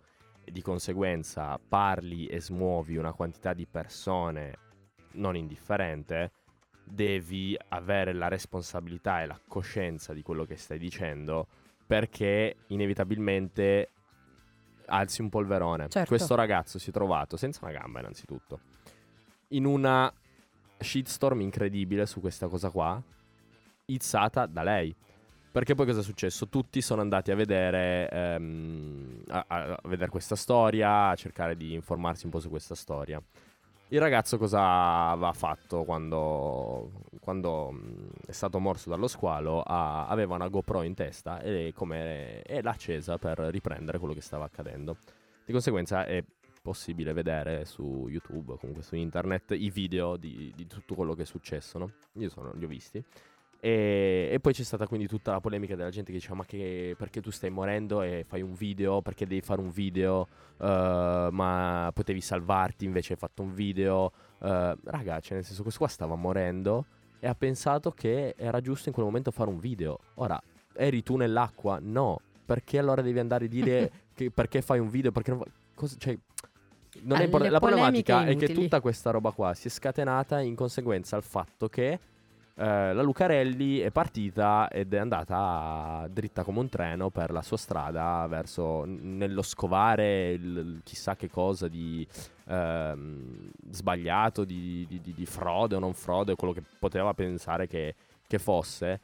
di conseguenza parli e smuovi una quantità di persone non indifferente, devi avere la responsabilità e la coscienza di quello che stai dicendo, perché inevitabilmente alzi un polverone. Certo. Questo ragazzo si è trovato senza una gamba, innanzitutto, in una shitstorm incredibile su questa cosa qua, izzata da lei. Perché poi cosa è successo? Tutti sono andati a vedere, ehm, a, a vedere questa storia, a cercare di informarsi un po' su questa storia. Il ragazzo cosa aveva fatto quando, quando, mh, è stato morso dallo squalo? Ha- aveva una GoPro in testa e, come, e l'ha accesa per riprendere quello che stava accadendo. Di conseguenza è possibile vedere su YouTube comunque su internet i video di, di tutto quello che è successo, no? Io sono, li ho visti. E, e poi c'è stata quindi tutta la polemica della gente che diceva ma che, perché tu stai morendo e fai un video, perché devi fare un video, Eh, ma potevi salvarti invece hai fatto un video. Eh, raga, cioè nel senso questo qua stava morendo e ha pensato che era giusto in quel momento fare un video. Ora, eri tu nell'acqua? No. Perché allora devi andare a dire *laughs* che perché fai un video? Perché non fa- cosa- cioè, non è impor- la problematica è che tutta questa roba qua si è scatenata in conseguenza al fatto che eh, la Lucarelli è partita ed è andata dritta come un treno per la sua strada verso nello scovare il, il chissà che cosa di ehm, sbagliato, di, di- di- di frode o non frode, quello che poteva pensare che, che fosse.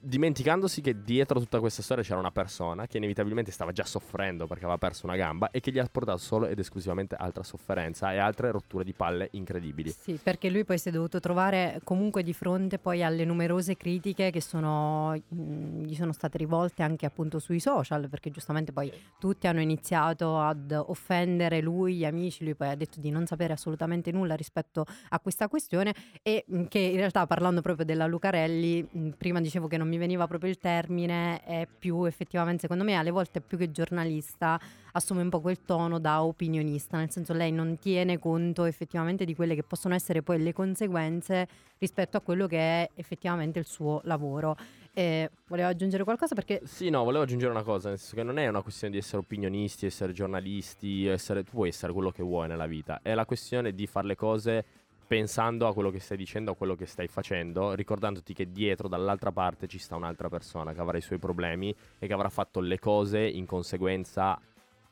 Dimenticandosi che dietro tutta questa storia c'era una persona che inevitabilmente stava già soffrendo perché aveva perso una gamba e che gli ha portato solo ed esclusivamente altra sofferenza e altre rotture di palle incredibili. Sì, perché lui poi si è dovuto trovare comunque di fronte poi alle numerose critiche che sono, mh, gli sono state rivolte anche appunto sui social, perché giustamente poi tutti hanno iniziato ad offendere lui, gli amici, lui poi ha detto di non sapere assolutamente nulla rispetto a questa questione e mh, che in realtà parlando proprio della Lucarelli, mh, prima dicevo che non mi veniva proprio il termine, è più effettivamente secondo me alle volte più che giornalista assume un po' quel tono da opinionista, nel senso lei non tiene conto effettivamente di quelle che possono essere poi le conseguenze rispetto a quello che è effettivamente il suo lavoro. E volevo aggiungere qualcosa perché Sì, no, volevo aggiungere una cosa, nel senso che non è una questione di essere opinionisti, essere giornalisti, essere, tu puoi essere quello che vuoi nella vita, è la questione di fare le cose pensando a quello che stai dicendo, a quello che stai facendo, ricordandoti che dietro, dall'altra parte, ci sta un'altra persona che avrà i suoi problemi e che avrà fatto le cose in conseguenza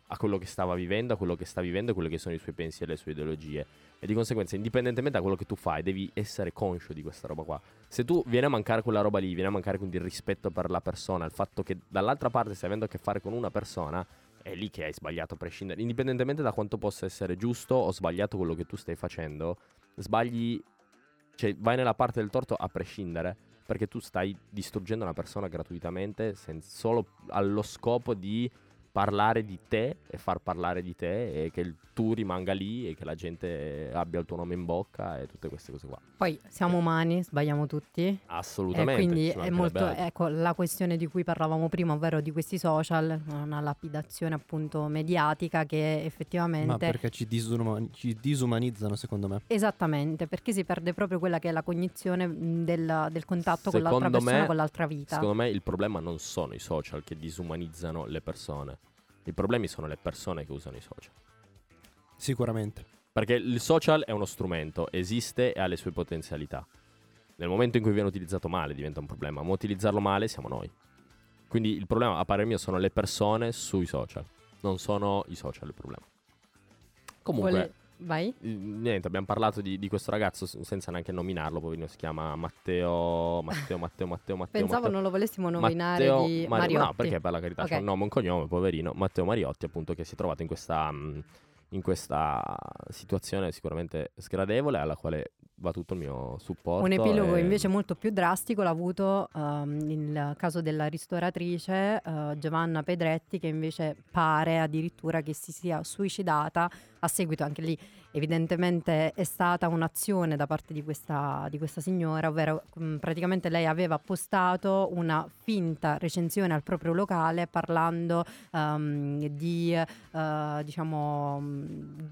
a quello che stava vivendo, a quello che sta vivendo e quelli che sono i suoi pensieri e le sue ideologie. E di conseguenza, indipendentemente da quello che tu fai, devi essere conscio di questa roba qua. Se tu vieni a mancare quella roba lì, viene a mancare quindi il rispetto per la persona, il fatto che dall'altra parte stai avendo a che fare con una persona, è lì che hai sbagliato a prescindere. Indipendentemente da quanto possa essere giusto o sbagliato quello che tu stai facendo, sbagli, cioè vai nella parte del torto a prescindere. Perché tu stai distruggendo una persona gratuitamente sen- solo allo scopo di parlare di te e far parlare di te e che il tu rimanga lì e che la gente abbia il tuo nome in bocca e tutte queste cose qua. poi siamo umani, sbagliamo tutti. E Assolutamente. quindi ci è molto, ecco, la questione di cui parlavamo prima, ovvero di questi social, una lapidazione appunto mediatica che effettivamente... Ma perché ci, disuma- ci disumanizzano, secondo me. Esattamente, perché si perde proprio quella che è la cognizione mh, del, del contatto con l'altra Secondo persona, me- con l'altra vita. Secondo me il problema non sono i social che disumanizzano le persone. I problemi sono le persone che usano i social. Sicuramente. Perché il social è uno strumento, esiste e ha le sue potenzialità. Nel momento in cui viene utilizzato male diventa un problema, ma utilizzarlo male siamo noi. Quindi il problema, a parer mio, sono le persone sui social. Non sono i social il problema. Comunque, Vole- Vai. Niente, abbiamo parlato di, di questo ragazzo senza neanche nominarlo, poverino, si chiama Matteo, Matteo, Matteo, Matteo, Matteo. *laughs* Pensavo Matteo. non lo volessimo nominare Matteo di Mari- Mariotti. No, perché per la carità c'è Ok. un nome e un cognome, poverino. Matteo Mariotti, appunto, che si è trovato in questa, mh, in questa situazione sicuramente sgradevole, alla quale va tutto il mio supporto. Un epilogo e- invece molto più drastico l'ha avuto ehm, il caso della ristoratrice eh, Giovanna Pedretti che invece pare addirittura che si sia suicidata a seguito anche lì evidentemente è stata un'azione da parte di questa, di questa signora ovvero praticamente lei aveva postato una finta recensione al proprio locale parlando ehm, di eh, diciamo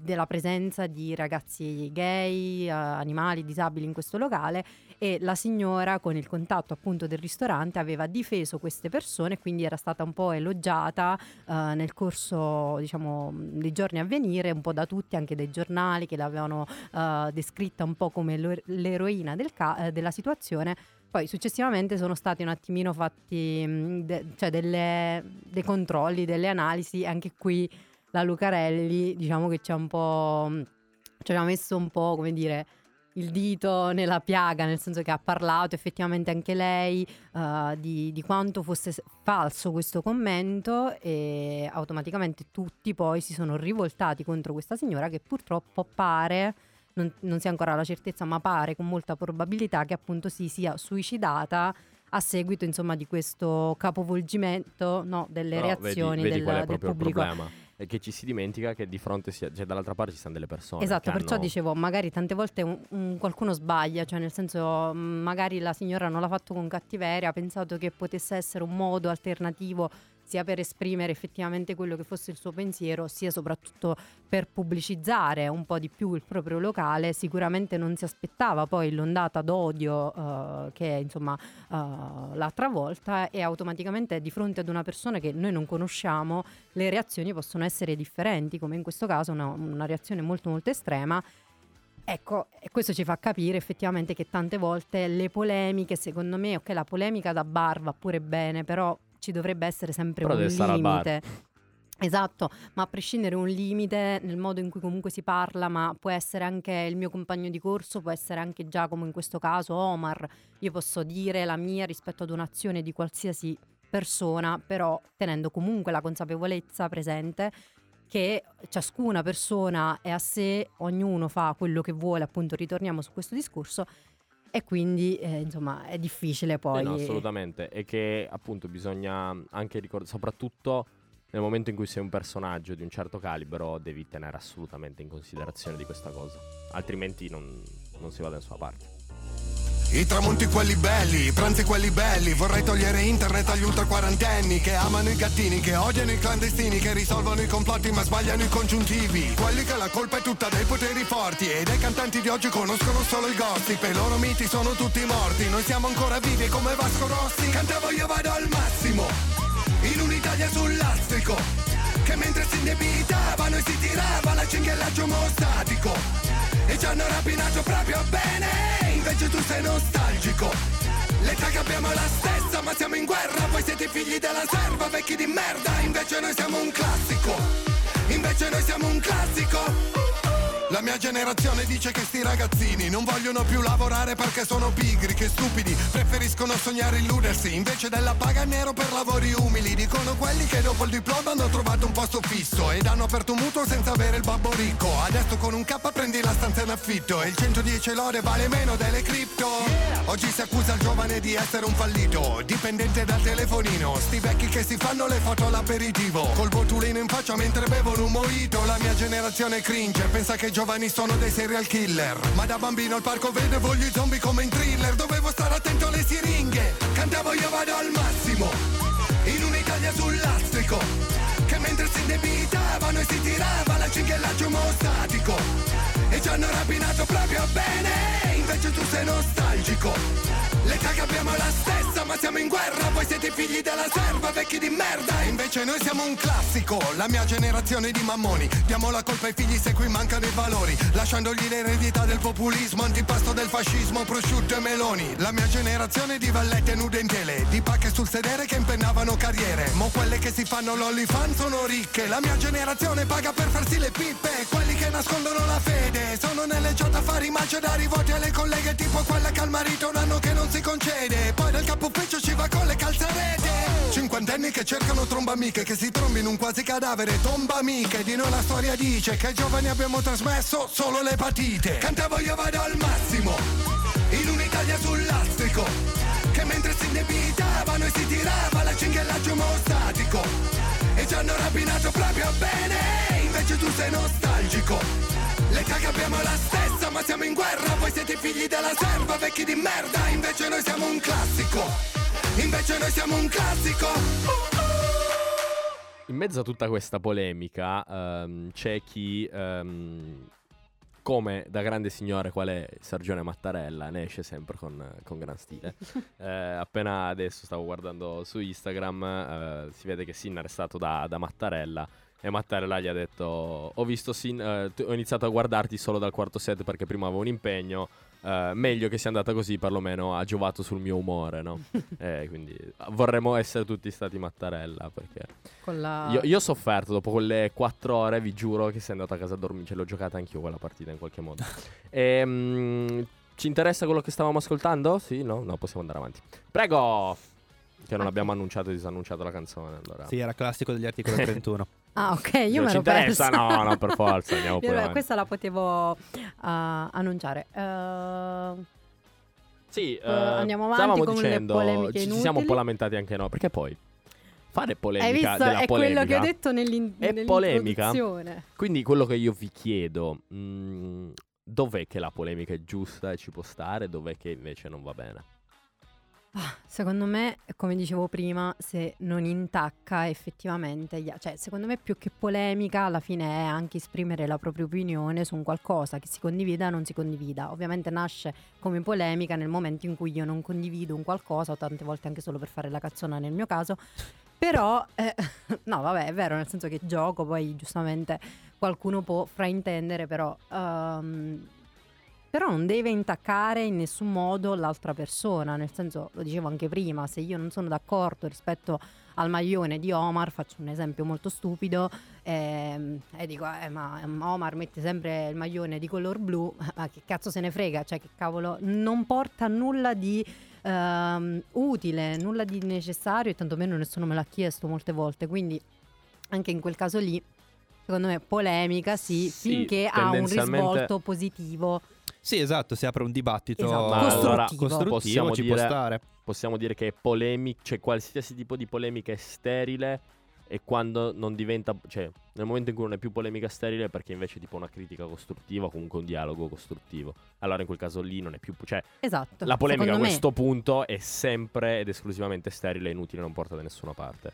della presenza di ragazzi gay, eh, animali, disabili in questo locale e la signora con il contatto appunto del ristorante aveva difeso queste persone quindi era stata un po' elogiata eh, nel corso diciamo dei giorni a venire un po' da tutti anche dai giornali che l'avevano eh, descritta un po' come l'ero- l'eroina del ca- eh, della situazione. Poi successivamente sono stati un attimino fatti mh, de- cioè delle- dei controlli, delle analisi, anche qui la Lucarelli diciamo che ci ha un po' ci ha messo un po' come dire il dito nella piaga, nel senso che ha parlato effettivamente anche lei eh, di, di quanto fosse falso questo commento e automaticamente tutti poi si sono rivoltati contro questa signora che purtroppo pare, non, non si ha ancora la certezza, ma pare con molta probabilità che appunto si sia suicidata a seguito insomma di questo capovolgimento no, delle vedi- reazioni vedi del, è del proprio pubblico. problema? È che ci si dimentica che di fronte, sia, cioè dall'altra parte ci stanno delle persone. Esatto, perciò hanno- dicevo, magari tante volte un- un- qualcuno sbaglia, cioè nel senso mh, magari la signora non l'ha fatto con cattiveria, ha pensato che potesse essere un modo alternativo sia per esprimere effettivamente quello che fosse il suo pensiero, sia soprattutto per pubblicizzare un po' di più il proprio locale. Sicuramente non si aspettava poi l'ondata d'odio eh, che insomma eh, l'ha travolta e automaticamente di fronte ad una persona che noi non conosciamo le reazioni possono essere differenti, come in questo caso una, una reazione molto molto estrema. Ecco, questo ci fa capire effettivamente che tante volte le polemiche, secondo me, ok, la polemica da bar va pure bene, però ci dovrebbe essere sempre Però un limite. Esatto, ma a prescindere un limite nel modo in cui comunque si parla, ma può essere anche il mio compagno di corso, può essere anche Giacomo in questo caso, Omar, io posso dire la mia rispetto ad un'azione di qualsiasi persona, però tenendo comunque la consapevolezza presente che ciascuna persona è a sé, ognuno fa quello che vuole, appunto ritorniamo su questo discorso e quindi eh, insomma è difficile poi. Sì, no, assolutamente. E che appunto bisogna anche ricordare, soprattutto nel momento in cui sei un personaggio di un certo calibro, devi tenere assolutamente in considerazione di questa cosa. Altrimenti non, non si va da nessuna parte. I tramonti quelli belli, i pranzi quelli belli Vorrei togliere internet agli ultra quarantenni Che amano i gattini, che odiano i clandestini Che risolvono i complotti ma sbagliano i congiuntivi. Quelli che la colpa è tutta dei poteri forti E dei cantanti di oggi conoscono solo il gossip E i loro miti sono tutti morti. Noi siamo ancora vivi come Vasco Rossi Cantavo io vado al massimo In un'Italia sul lastrico Che mentre si indebitavano e si tirava la cinghiallaggio omostatico E ci hanno rapinato proprio bene. Invece tu sei nostalgico. L'età che abbiamo è la stessa ma siamo in guerra. Voi siete figli della serva, vecchi di merda. Invece noi siamo un classico. Invece noi siamo un classico la mia generazione dice che sti ragazzini non vogliono più lavorare perché sono pigri, che stupidi, preferiscono sognare illudersi invece della paga nero per lavori umili. Dicono quelli che dopo il diploma hanno trovato un posto fisso ed hanno aperto un mutuo senza avere il babbo ricco. Adesso con un K prendi la stanza in affitto e il 110 lode vale meno delle cripto. Oggi si accusa il giovane di essere un fallito, dipendente dal telefonino. Sti vecchi che si fanno le foto all'aperitivo, col botulino in faccia mentre bevono un mojito. La mia generazione cringe, pensa che giovani sono dei serial killer. Ma da bambino al parco vedevo gli zombie come in thriller, dovevo stare attento alle siringhe. Cantavo io vado al massimo, in un'Italia sul lastrico. Che mentre si indebitavano e si tirava la cinghiallaggio omostatico. E ci hanno rapinato proprio bene, invece tu sei nostalgico. L'età che abbiamo è la stessa, ma siamo in guerra, voi siete figli della serva, vecchi di merda. Invece noi siamo un classico, la mia generazione di mammoni. Diamo la colpa ai figli se qui mancano i valori, lasciandogli l'eredità del populismo, antipasto del fascismo, prosciutto e meloni. La mia generazione di vallette nude in tele, di pacche sul sedere che impennavano carriere. Mo quelle che si fanno l'olifan sono ricche, la mia generazione paga per farsi le pippe. Quelli che nascondono la fede, sono nelle chat a fare i macio da rivoti alle colleghe, tipo quella che al marito un anno che non si concede. Poi dal capo ufficio ci va con le calzarete. Cinquantenni che cercano tromba amiche, che si trombi in un quasi cadavere. Tomba amiche, di noi la storia dice che ai giovani abbiamo trasmesso solo l'epatite. Cantavo io vado al massimo, in un'Italia sul lastrico. Che mentre si indebitavano e si tirava la cinghiallaggio omostatico. E ci hanno rapinato proprio bene, invece tu sei nostalgico. Le caghe abbiamo la stessa, ma siamo in guerra. Voi siete figli della serva, vecchi di merda. Invece noi siamo un classico. Invece noi siamo un classico. In mezzo a tutta questa polemica ehm, c'è chi, ehm, come da grande signore qual è Sergione Mattarella, ne esce sempre con, con gran stile. *laughs* Eh, appena adesso stavo guardando su Instagram, eh, si vede che Sinner è stato da, da Mattarella. E Mattarella gli ha detto: Ho visto Sin- eh, ho iniziato a guardarti solo dal quarto set perché prima avevo un impegno. eh, meglio che sia andata così, perlomeno ha giovato sul mio umore, no? *laughs* Eh, quindi vorremmo essere tutti stati Mattarella perché la... io, io ho sofferto dopo quelle quattro ore, vi giuro che sei andato a casa a dormire. Ce l'ho giocata anch'io quella partita in qualche modo. *laughs* Ehm, ci interessa quello che stavamo ascoltando? Sì, no? No, possiamo andare avanti. Prego! Che non abbiamo annunciato e disannunciato la canzone. Allora. Sì, era classico degli articoli *laughs* 31. Ah, ok, io Non me ci interessa? persa. No, no, per forza, *laughs* andiamo pure. Questa la potevo uh, annunciare. Uh, Sì, Eh, andiamo avanti stavamo con le dicendo, polemiche ci, ci siamo un inutili. po' lamentati anche noi, perché poi fare polemica hai visto? della È polemica quello che ho detto nell'in- è polemica? Quindi quello che io vi chiedo, mh, dov'è che la polemica è giusta e ci può stare, dov'è che invece non va bene? Ah, Secondo me, come dicevo prima, se non intacca effettivamente, gli- cioè secondo me più che polemica alla fine è anche esprimere la propria opinione su un qualcosa che si condivida o non si condivida. Ovviamente nasce come polemica nel momento in cui io non condivido un qualcosa o tante volte anche solo per fare la cazzona nel mio caso. Però, eh, *laughs* no vabbè è vero, nel senso che gioco, poi giustamente qualcuno può fraintendere, però... ehm, però non deve intaccare in nessun modo l'altra persona, nel senso, lo dicevo anche prima, se io non sono d'accordo rispetto al maglione di Omar, faccio un esempio molto stupido, ehm, e dico, eh, ma Omar mette sempre il maglione di color blu, *laughs* ma che cazzo se ne frega, cioè che cavolo, non porta nulla di ehm, utile, nulla di necessario e tantomeno nessuno me l'ha chiesto molte volte, quindi anche in quel caso lì, secondo me polemica sì, Sì, finché ha un risvolto positivo. Sì, esatto, si apre un dibattito Esatto, Ma allora, costruttivo. costruttivo, possiamo ci dire- può stare. Possiamo dire che è polemica, cioè qualsiasi tipo di polemica è sterile e quando non diventa, cioè nel momento in cui non è più polemica sterile perché invece è tipo una critica costruttiva o comunque un dialogo costruttivo. Allora in quel caso lì non è più, cioè Esatto. la polemica a secondo me. questo punto è sempre ed esclusivamente sterile e inutile, non porta da nessuna parte.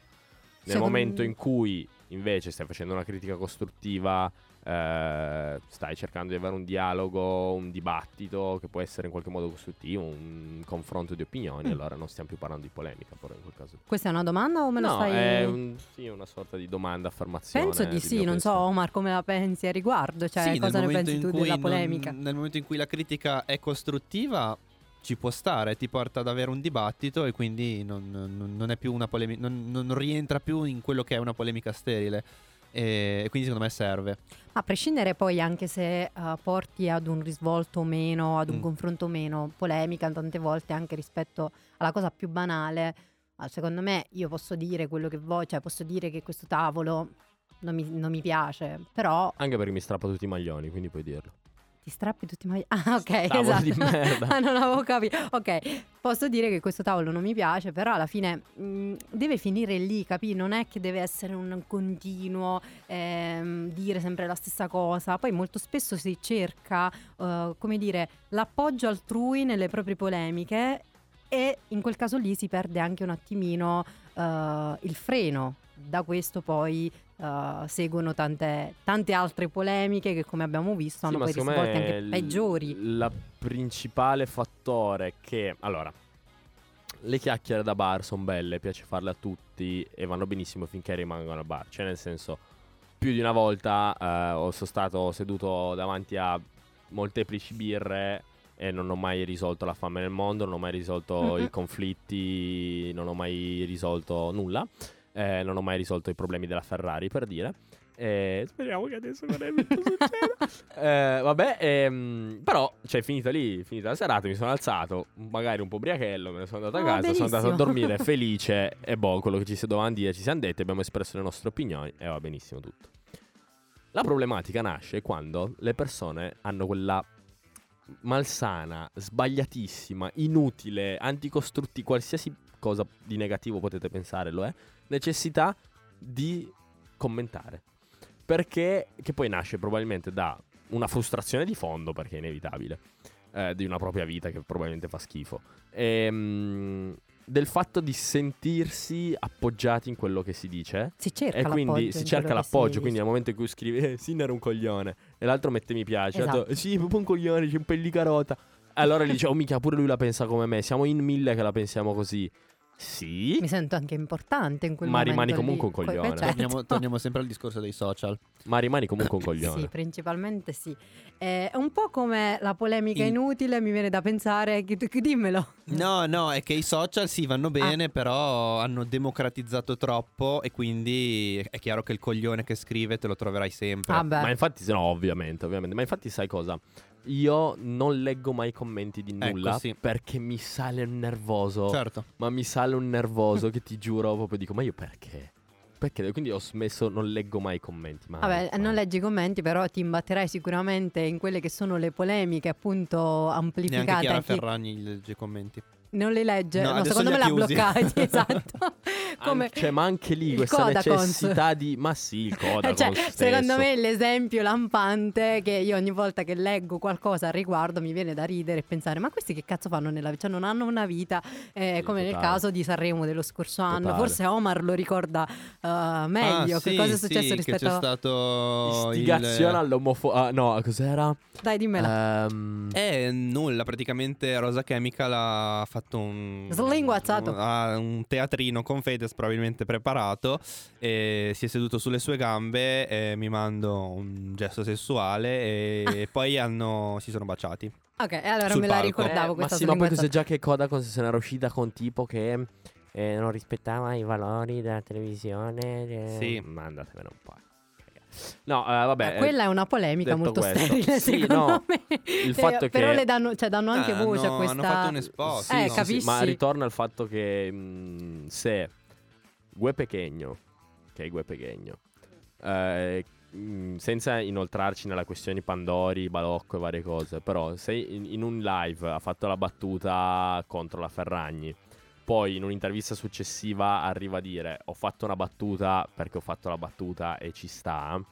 Nel Secondo- momento in cui invece stai facendo una critica costruttiva, eh, stai cercando di avere un dialogo, un dibattito che può essere in qualche modo costruttivo, un confronto di opinioni, Mm. allora non stiamo più parlando di polemica, però in quel caso. Questa è una domanda o me lo no, stai... è un- sì, una sorta di domanda, affermazione. Penso di del sì, mio non so. Omar come la pensi a riguardo, cioè Sì, cosa ne pensi tu della non- polemica? nel momento in cui la critica è costruttiva ci può stare, ti porta ad avere un dibattito e quindi non, non- non è più una polemica, non, non rientra più in quello che è una polemica sterile. E, quindi secondo me serve. A prescindere poi anche se eh, porti ad un risvolto o meno, ad un Mm. confronto o meno, polemica tante volte anche rispetto alla cosa più banale, ma secondo me io posso dire quello che voglio, cioè posso dire che questo tavolo non mi, non mi piace, però Anche perché mi strappa tutti i maglioni, quindi puoi dirlo. Ti strappi tutti i maglioni. Ah, ok, Tavolo esatto. *laughs* Ah, non avevo capito. Ok, posso dire che questo tavolo non mi piace, però alla fine mh, deve finire lì, capi? Non è che deve essere un continuo ehm, dire sempre la stessa cosa. Poi molto spesso si cerca, eh, come dire, l'appoggio altrui nelle proprie polemiche e in quel caso lì si perde anche un attimino eh, il freno. Da questo poi eh, seguono tante, tante altre polemiche che come abbiamo visto hanno Sì, ma poi me anche il- peggiori. Il principale fattore che... Allora, le chiacchiere da bar sono belle, piace farle a tutti e vanno benissimo finché rimangono al bar. Cioè, nel senso, più di una volta eh, sono stato seduto davanti a molteplici birre e non ho mai risolto la fame nel mondo, non ho mai risolto Mhm. i conflitti, non ho mai risolto nulla, eh, non ho mai risolto i problemi della Ferrari, per dire. E speriamo che adesso non è *laughs* succeda. Eh, vabbè, ehm, però, cioè, finita lì, finita la serata, mi sono alzato, magari un po' briachello, me ne sono andato a Ah, casa, sono andato a benissimo. dormire *laughs* felice e boh, quello che ci si dovevano dire ci siamo detti, abbiamo espresso le nostre opinioni e va benissimo tutto. La problematica nasce quando le persone hanno quella malsana, sbagliatissima, inutile, anticostruttiva, qualsiasi cosa di negativo potete pensare lo è, necessità di commentare. Perché, che poi nasce probabilmente da una frustrazione di fondo, perché è inevitabile, eh, di una propria vita che probabilmente fa schifo. Ehm, del fatto di sentirsi appoggiati in quello che si dice. Si cerca E quindi si cerca l'appoggio. Quindi nel momento in cui scrivi, eh, *laughs* Sinner è un coglione, e l'altro mette mi piace, l'altro, Esatto. sì, proprio un coglione, c'è un pellicarota. Allora gli dice, oh mica, pure lui la pensa come me. Siamo in mille che la pensiamo così. Sì, Mi sento anche importante in quel Ma momento rimani lì. comunque un Que- coglione. beh, certo. Torniamo, *laughs* torniamo sempre al discorso dei social. ma rimani comunque un coglione. Sì, principalmente sì. È un po' come la polemica In- inutile, mi viene da pensare, dimmelo. No, no, è che i social sì vanno bene, però hanno democratizzato troppo e quindi è chiaro che il coglione che scrive te lo troverai sempre. Ah. Ma infatti, no, ovviamente, ovviamente. Ma infatti, sai cosa? Io non leggo mai commenti di Ecco, nulla sì. perché mi sale un nervoso. Certo. Ma mi sale un nervoso che ti giuro proprio dico, ma io perché? Perché? Quindi ho smesso, non leggo mai i commenti. Mai, Vabbè, mai. non leggi i commenti, però ti imbatterai sicuramente in quelle che sono le polemiche, appunto, Neanche amplificate. Chiara a chi Ferragni legge i commenti. Non le legge, No, no, secondo me l'ha chiusi. bloccati, *laughs* esatto. Come... An- cioè, ma anche lì questa Codacons. necessità di... Ma sì, il Codacons Cioè, stesso. secondo me l'esempio lampante che io ogni volta che leggo qualcosa al riguardo mi viene da ridere e pensare ma questi che cazzo fanno nella vita? Cioè non hanno una vita eh, Sì, come nel totale. caso di Sanremo dello scorso anno. Totale. Forse Omar lo ricorda eh, meglio Ah, che sì, cosa è sì, successo che rispetto c'è a... stato Istigazione il... all'omofobia... no, cos'era? Dai dimmela. Ehm, Eh, nulla, praticamente Rosa Chemical ha fatto un... Slinguazzato. un, ha un teatrino con Fedez probabilmente preparato e si è seduto sulle sue gambe e mi mando un gesto sessuale e poi hanno, si sono baciati. ok, e allora sul me la palco. ricordavo eh, questa Ma sì, ma poi slinguazzata. cos'è già che Codacons se n'era uscita con tipo che eh, non rispettava i valori della televisione. eh, Sì. Ma andatevene un po'. No, eh, vabbè. Eh, quella è una polemica molto questo, sterile, sì, secondo no, me. il Eh, fatto però che- le danno, cioè, danno anche Ah, voce a hanno- questa. hanno fatto un esposto, Eh, no? capisci? ma ritorna al fatto che mh, se Gue Pechegno, che è Gue Pechegno, eh, mh, senza inoltrarci nella questione Pandori, Balocco e varie cose, però se in, in un live ha fatto la battuta contro la Ferragni, poi in un'intervista successiva arriva a dire ho fatto una battuta perché ho fatto la battuta e ci sta.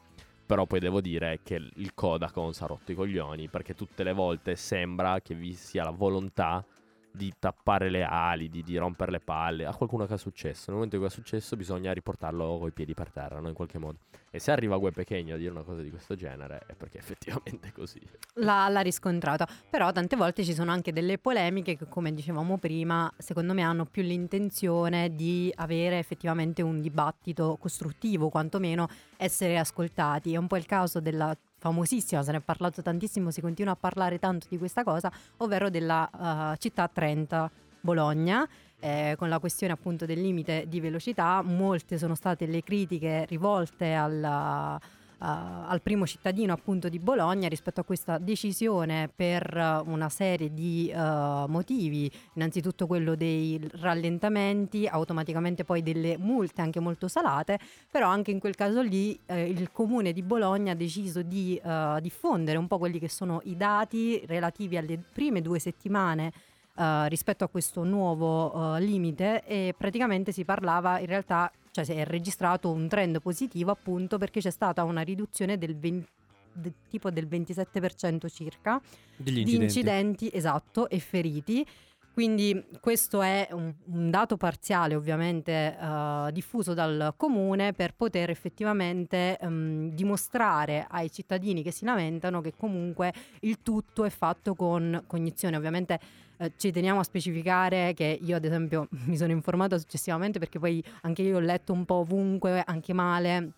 Però poi devo dire che il Codacons ha rotto i coglioni perché tutte le volte sembra che vi sia la volontà di tappare le ali, di, di rompere le palle a qualcuno che è successo. Nel momento in cui è successo bisogna riportarlo coi piedi per terra, no? in qualche modo. E se arriva Gue Pechegno a dire una cosa di questo genere è perché effettivamente è così. l'ha, l'ha riscontrato. Però tante volte ci sono anche delle polemiche che, come dicevamo prima, secondo me hanno più l'intenzione di avere effettivamente un dibattito costruttivo, quantomeno essere ascoltati. È un po' il caso della famosissima, se ne è parlato tantissimo, si continua a parlare tanto di questa cosa, ovvero della eh, città Trenta Bologna. eh, con la questione appunto del limite di velocità, molte sono state le critiche rivolte alla, uh, al primo cittadino appunto di Bologna rispetto a questa decisione per uh, una serie di uh, motivi, innanzitutto quello dei rallentamenti, automaticamente poi delle multe anche molto salate, però anche in quel caso lì eh, il comune di Bologna ha deciso di diffondere un po' quelli che sono i dati relativi alle prime due settimane Uh, rispetto a questo nuovo uh, limite e praticamente si parlava in realtà, cioè si è registrato un trend positivo appunto perché c'è stata una riduzione del 20 de- tipo del 27% circa Degli di incidenti. incidenti esatto e feriti Quindi questo è un, un dato parziale ovviamente eh, diffuso dal comune per poter effettivamente ehm, dimostrare ai cittadini che si lamentano che comunque il tutto è fatto con cognizione. Ovviamente eh, ci teniamo a specificare che io ad esempio *laughs* mi sono informata successivamente perché poi anche io ho letto un po' ovunque, anche male,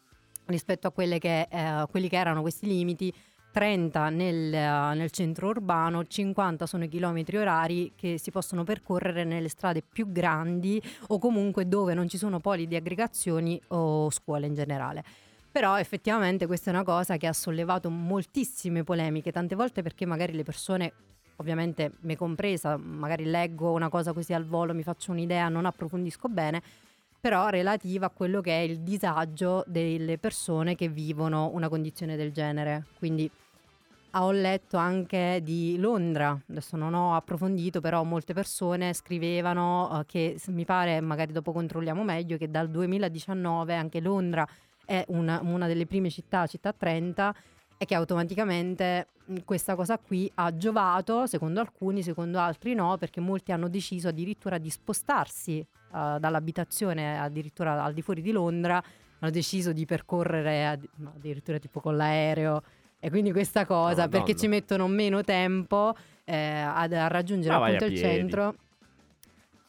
rispetto a che, eh, quelli che erano questi limiti. 30 nel, eh, nel centro urbano, 50 sono i chilometri orari che si possono percorrere nelle strade più grandi o comunque dove non ci sono poli di aggregazioni o scuole in generale. Però effettivamente questa è una cosa che ha sollevato moltissime polemiche, tante volte perché magari le persone, ovviamente me compresa, magari leggo una cosa così al volo, mi faccio un'idea, non approfondisco bene, però relativa a quello che è il disagio delle persone che vivono una condizione del genere. Quindi ah, ho letto anche di Londra, adesso non ho approfondito, però molte persone scrivevano eh, che mi pare, magari dopo controlliamo meglio, che dal 2019 anche Londra è una, una delle prime città, città 30, e che automaticamente mh, questa cosa qui ha giovato, secondo alcuni, secondo altri no, perché molti hanno deciso addirittura di spostarsi eh, dall'abitazione addirittura al di fuori di Londra, hanno deciso di percorrere ad- no, addirittura tipo con l'aereo. E quindi questa cosa, Oh, perché ci mettono meno tempo eh, ad- a raggiungere Ma vai appunto a il piedi. centro.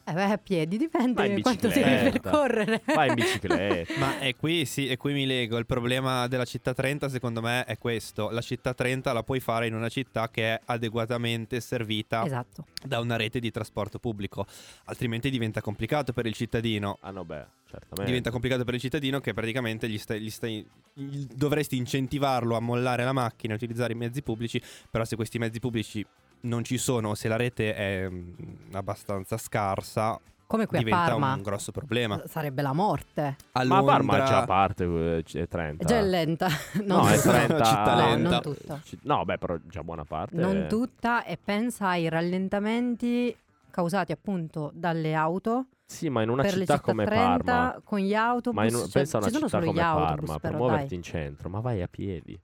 Eh, vai a piedi, dipende in quanto devi percorrere. Vai in bicicletta. Ma è qui, sì, e qui mi lego. Il problema della città 30, secondo me, è questo. La città 30 la puoi fare in una città che è adeguatamente servita Esatto. da una rete di trasporto pubblico. Altrimenti diventa complicato per il cittadino. Ah no, beh, certamente. Diventa complicato per il cittadino che praticamente gli stai, gli stai- gli- dovresti incentivarlo a mollare la macchina, a utilizzare i mezzi pubblici, però se questi mezzi pubblici non ci sono, se la rete è mm, abbastanza scarsa, Come qui a diventa Parma. un grosso problema. Sarebbe la morte. A Ma a Parma Londra- già parte eh, è 30. È già lenta. *laughs* No, Non è tutta. 30. *laughs* città No, lenta. non tutta. No, beh, però già buona parte. Non tutta e pensa ai rallentamenti causati appunto dalle auto Sì, ma in una città città come 30 Parma. con gli autobus. Ma in un- cioè, pensa a una città come gli autobus Parma, per però muoverti dai. in centro, ma vai a piedi.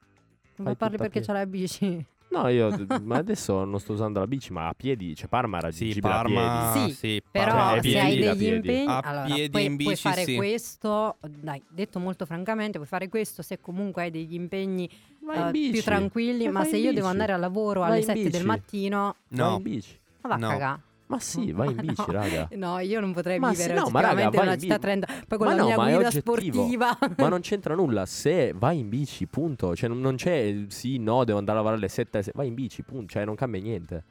Ma parli a perché c'è la bici. No, io ma adesso non sto usando la bici, ma a piedi, cioè Parma è Sì, raggiungibile a Parma, Sì, sì, Però Cioè, se hai piedi da degli piedi. impegni, A allora, piedi puoi, in puoi bici, fare sì. questo, dai, detto molto francamente, puoi fare questo se comunque hai degli impegni bici. più tranquilli, ma vai se io devo bici. andare al lavoro Vai alle in 7 del mattino, Vai No, in bici. ma va No. a cagà. Ma sì, *laughs* vai in bici, no. raga. No, io non potrei Ma vivere sì, no, ma raga, oggettivamente in vai una in città bi- 30 poi con Ma la no, mia guida sportiva. Ma non c'entra nulla. Se vai in bici, punto. Cioè, non, non c'è il sì, no, devo andare a lavorare alle 7. se- Vai in bici, punto. Cioè, non cambia niente.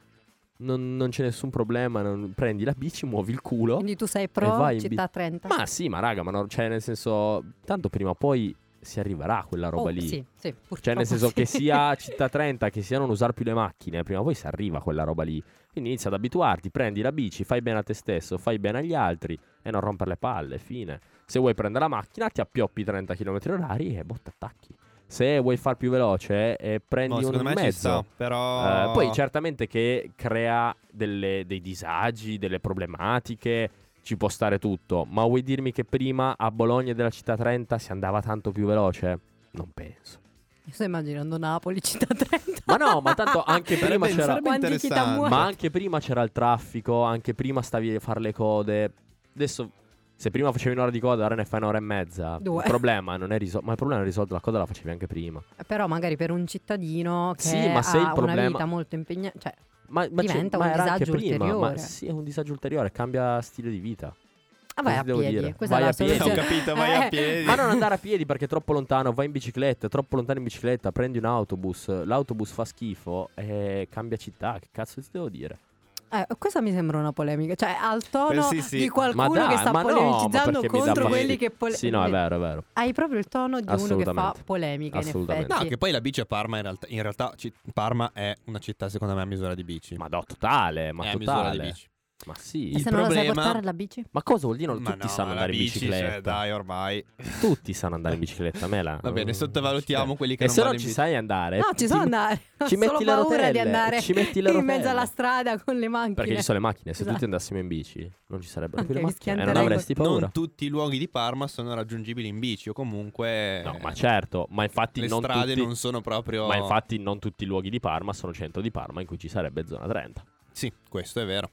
Non, non c'è nessun problema. non- Prendi la bici, muovi il culo. Quindi tu sei pro vai in città 30? Ma sì, ma raga, ma non, cioè, nel senso, tanto prima o poi si arriverà a quella roba Oh, lì. Sì, sì, Cioè, nel senso sì. che sia *laughs* città 30, che sia non usare più le macchine, prima o poi si arriva a quella roba lì. Quindi inizia ad abituarti, prendi la bici, fai bene a te stesso, fai bene agli altri e non rompere le palle, fine. Se vuoi prendere la macchina, ti appioppi 30 km orari e botta attacchi. Se vuoi far più veloce, eh, prendi No, un secondo me mezzo. sta, però... Eh, poi certamente che crea delle- dei disagi, delle problematiche, ci può stare tutto. Ma vuoi dirmi che prima a Bologna della città 30 si andava tanto più veloce? Non penso. Io sto immaginando Napoli, città 30. Ma no, ma tanto anche prima c'era... Ma anche prima c'era il traffico, anche prima stavi a fare le code. Adesso, se prima facevi un'ora di coda, ora ne fai un'ora e mezza. Due. Il problema non è risolto. Ma il problema è risolto, la coda la facevi anche prima. Però magari per un cittadino che Sì, ma se ha il problema- una vita molto impegnata, cioè Ma, ma c'è- Diventa ma un era anche disagio prima. Ma ulteriore. sì, è un disagio ulteriore, cambia stile di vita. ah, vai a devo piedi. dire? Questa Vai è la a piedi. Ho capito, vai a Eh, piedi. Ma non andare a piedi perché è troppo lontano, vai in bicicletta, è troppo lontano in bicicletta, prendi un autobus, l'autobus fa schifo e cambia città, che cazzo ti devo dire? Eh, questa mi sembra una polemica, cioè al tono sì, sì. di qualcuno dai, che sta no, polemizzando dà contro quelli che pole- Sì, no, è vero, è vero. Hai proprio il tono di uno che fa polemica in Assolutamente. effetti. No, che poi la bici a Parma in realtà, in realtà Parma è una città secondo me a misura di bici. Ma no, totale, ma è a misura di totale. bici. Ma sì. E il se non la sai problema- portare la bici? Ma cosa vuol dire? Non Ma tutti no, sanno andare in bici, bicicletta. cioè, dai, ormai. Tutti sanno andare in bicicletta, Mela. Va bene, Mm, sottovalutiamo quelli che E non se non in ci bici. sai andare, No, ci so andare. *laughs* Ho ci solo metti le paura di rotelle, andare ci metti le in mezzo alla strada con le macchine. Perché ci sono le macchine, se Esatto. tutti andassimo in bici, non ci sarebbero più Ok, le macchine e non schianterei avresti paura. Non tutti i luoghi di Parma sono raggiungibili in bici o comunque No, ma certo, ma infatti le non strade tutti non sono proprio Ma infatti non tutti i luoghi di Parma sono centro di Parma in cui ci sarebbe zona 30. Sì, questo è vero.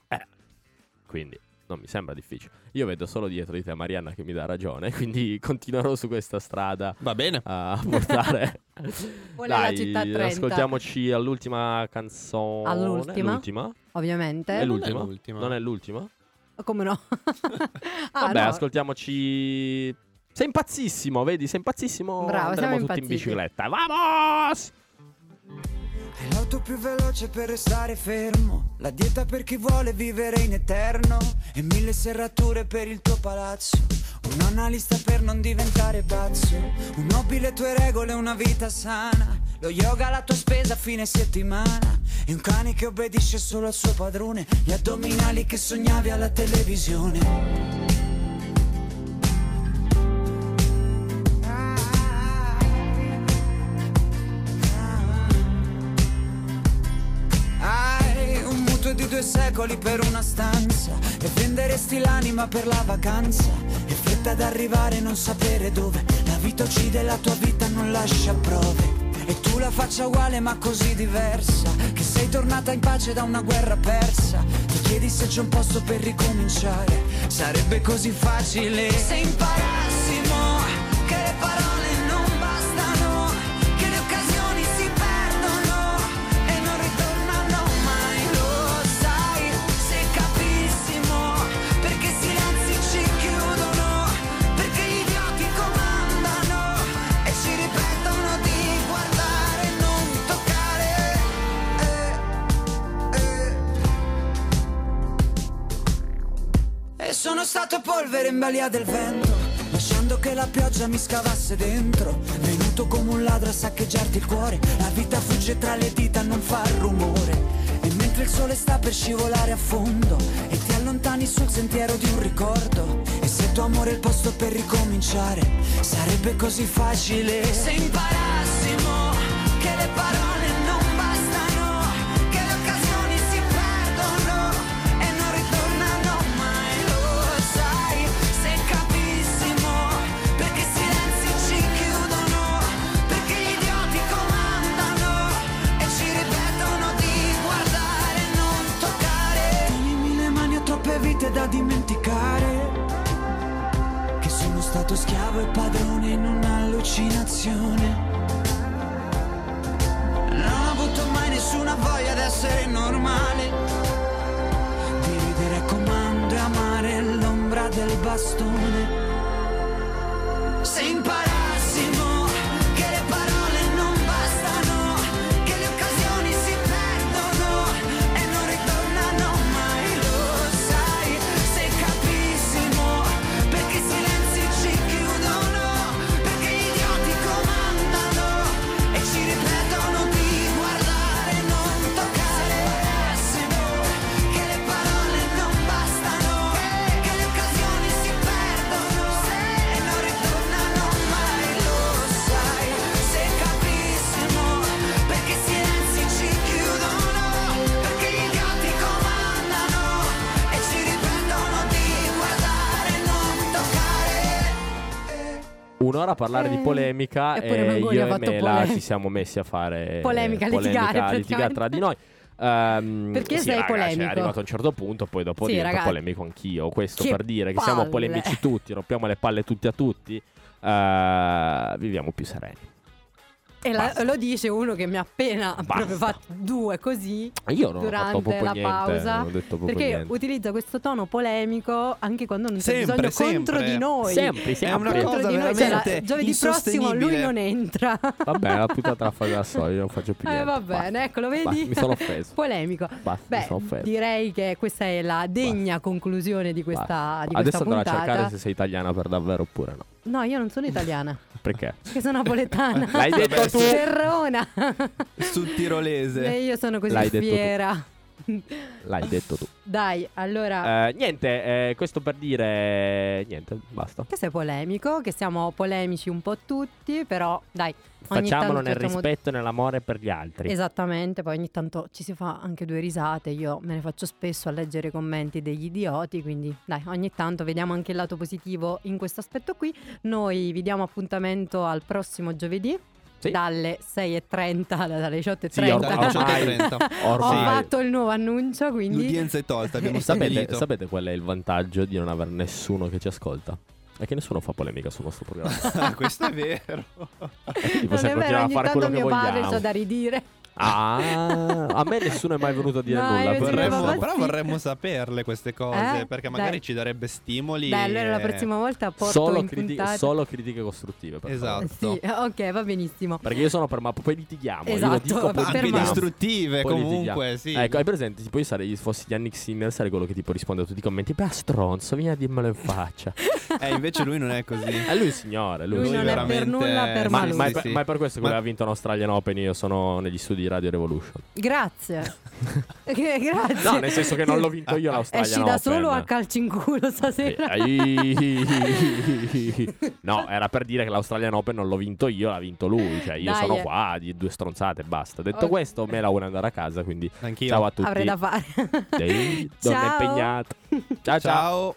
Quindi non mi sembra difficile. Io vedo solo dietro di te Marianna che mi dà ragione, *laughs* quindi continuerò su questa strada Va bene. a portare. *laughs* Dai, città a 30. ascoltiamoci all'ultima canzone. All'ultima? L'ultima? Ovviamente. È non è l'ultima? l'ultima. Non è l'ultima? Come no? *laughs* ah, Vabbè, no. ascoltiamoci. Sei impazzissimo, vedi? Sei impazzissimo. Bravo, Andremo siamo tutti in impazziti. bicicletta. Vamos! È l'auto più veloce per restare fermo, la dieta per chi vuole vivere in eterno e mille serrature per il tuo palazzo. Un analista per non diventare pazzo, un hobby le tue regole, una vita sana. Lo yoga la tua spesa a fine settimana e un cane che obbedisce solo al suo padrone, gli addominali che sognavi alla televisione. Secoli per una stanza E venderesti l'anima per la vacanza E fretta ad arrivare e non sapere dove. La vita uccide la tua vita non lascia prove E tu la faccia uguale ma così diversa Che sei tornata in pace da una guerra persa. Ti chiedi se c'è un posto per ricominciare Sarebbe così facile. Se imparassimo sono stato polvere in balia del vento, lasciando che la pioggia mi scavasse dentro. Venuto come un ladro a saccheggiarti il cuore, la vita fugge tra le dita, non fa rumore. E mentre il sole sta per scivolare a fondo, e ti allontani sul sentiero di un ricordo. E se tuo amore è il posto per ricominciare, sarebbe così facile. Se imparassimo parlare di Eh, polemica e Mangoni io e Mela polemica. ci siamo messi a fare Polemica, eh, litigare, litigare tra di noi. Ehm, Perché sì, sei raga, cioè, polemico? è arrivato a un certo punto, poi dopo Sì, divento raga. polemico anch'io. Questo Che per dire che siamo palle. polemici tutti, rompiamo le palle tutti a tutti. eh, viviamo più sereni. E la- lo dice uno che mi ha appena proprio fatto due così Io non ho fatto durante la niente, pausa. non ho detto proprio perché niente. utilizza questo tono polemico anche quando non c'è Sempre, bisogno contro sempre. di noi. Sempre, È sempre. una Contro cosa di noi. Cioè, giovedì prossimo lui non entra. Vabbè, la puntata la fai da *laughs* solo, io non faccio più Eh, niente. va Basta. bene, ecco, lo Basta, vedi? mi sono offeso. *laughs* Polemico. Basta, mi Beh, sono offeso. direi che questa è la degna conclusione di questa, di Adesso questa andrò a puntata. cercare se sei italiana per davvero oppure no. No, io non sono italiana, *laughs* Perché? perché sono napoletana. L'hai detto tu. Terrona. Sul tirolese. E io sono così L'hai detto tu. fiera. *laughs* L'hai detto tu. Dai, allora, Eh, niente, eh, questo per dire niente, basta. che sei polemico, che siamo polemici un po' tutti, però dai, Facciamolo nel rispetto e nell'amore per gli altri. Esattamente, poi ogni tanto ci si fa anche due risate, io me ne faccio spesso a leggere i commenti degli idioti, quindi dai, ogni tanto vediamo anche il lato positivo in questo aspetto qui. Noi vi diamo appuntamento al prossimo giovedì Sì. dalle 6.30, *laughs* dalle 18.30. Sì, or- Dalle ormai, 18.30. *laughs* Ho ormai- fatto il nuovo annuncio, quindi... L'udienza è tolta, abbiamo Sapete, sapete qual è il vantaggio di non avere nessuno che ci ascolta? È che nessuno fa polemica sul nostro programma. *laughs* Ah, questo è vero. Quindi Non possiamo è vero, ogni fare tanto quello che mio padre vogliamo. c'ha da ridire. Ah, a me nessuno è mai venuto a dire No, nulla. Vorremmo- però vorremmo saperle queste cose Eh? perché magari Dai. ci darebbe stimoli. Dai, allora la e- prossima volta porto Solo, in criti- solo critiche costruttive. Per favore. Esatto. Sì, ok, va benissimo. Perché io sono per ma poi litighiamo. Esatto, dico, poi per Anche distruttive Poi comunque, litighiamo. sì. Ecco, hai presente? Tipo io sarei, fossi Yannick Sinner, sarei quello che tipo risponde a tutti i commenti. Beh, stronzo, vieni a dirmelo in faccia. *laughs* Eh, invece lui non è così. È lui il signore. Lui, Lui non è per nulla per Ma, ma è per, sì. ma è per questo che Ma- lui ha vinto un Australian Open. Io sono negli studi di Radio Revolution. Grazie. *laughs* Che- Grazie. No, nel senso che non l'ho vinto io l'Australian Esci Open. da solo a calci in culo stasera. *laughs* No, era per dire che l'Australian Open non l'ho vinto io, l'ha vinto lui. Cioè, io Dai, sono eh. qua di due stronzate e basta. Detto Ok. questo, me la vuole andare a casa. Quindi Anch'io. ciao a tutti. Avrei da fare. Ehi, donna Ciao. impegnata. ciao. ciao. Ciao.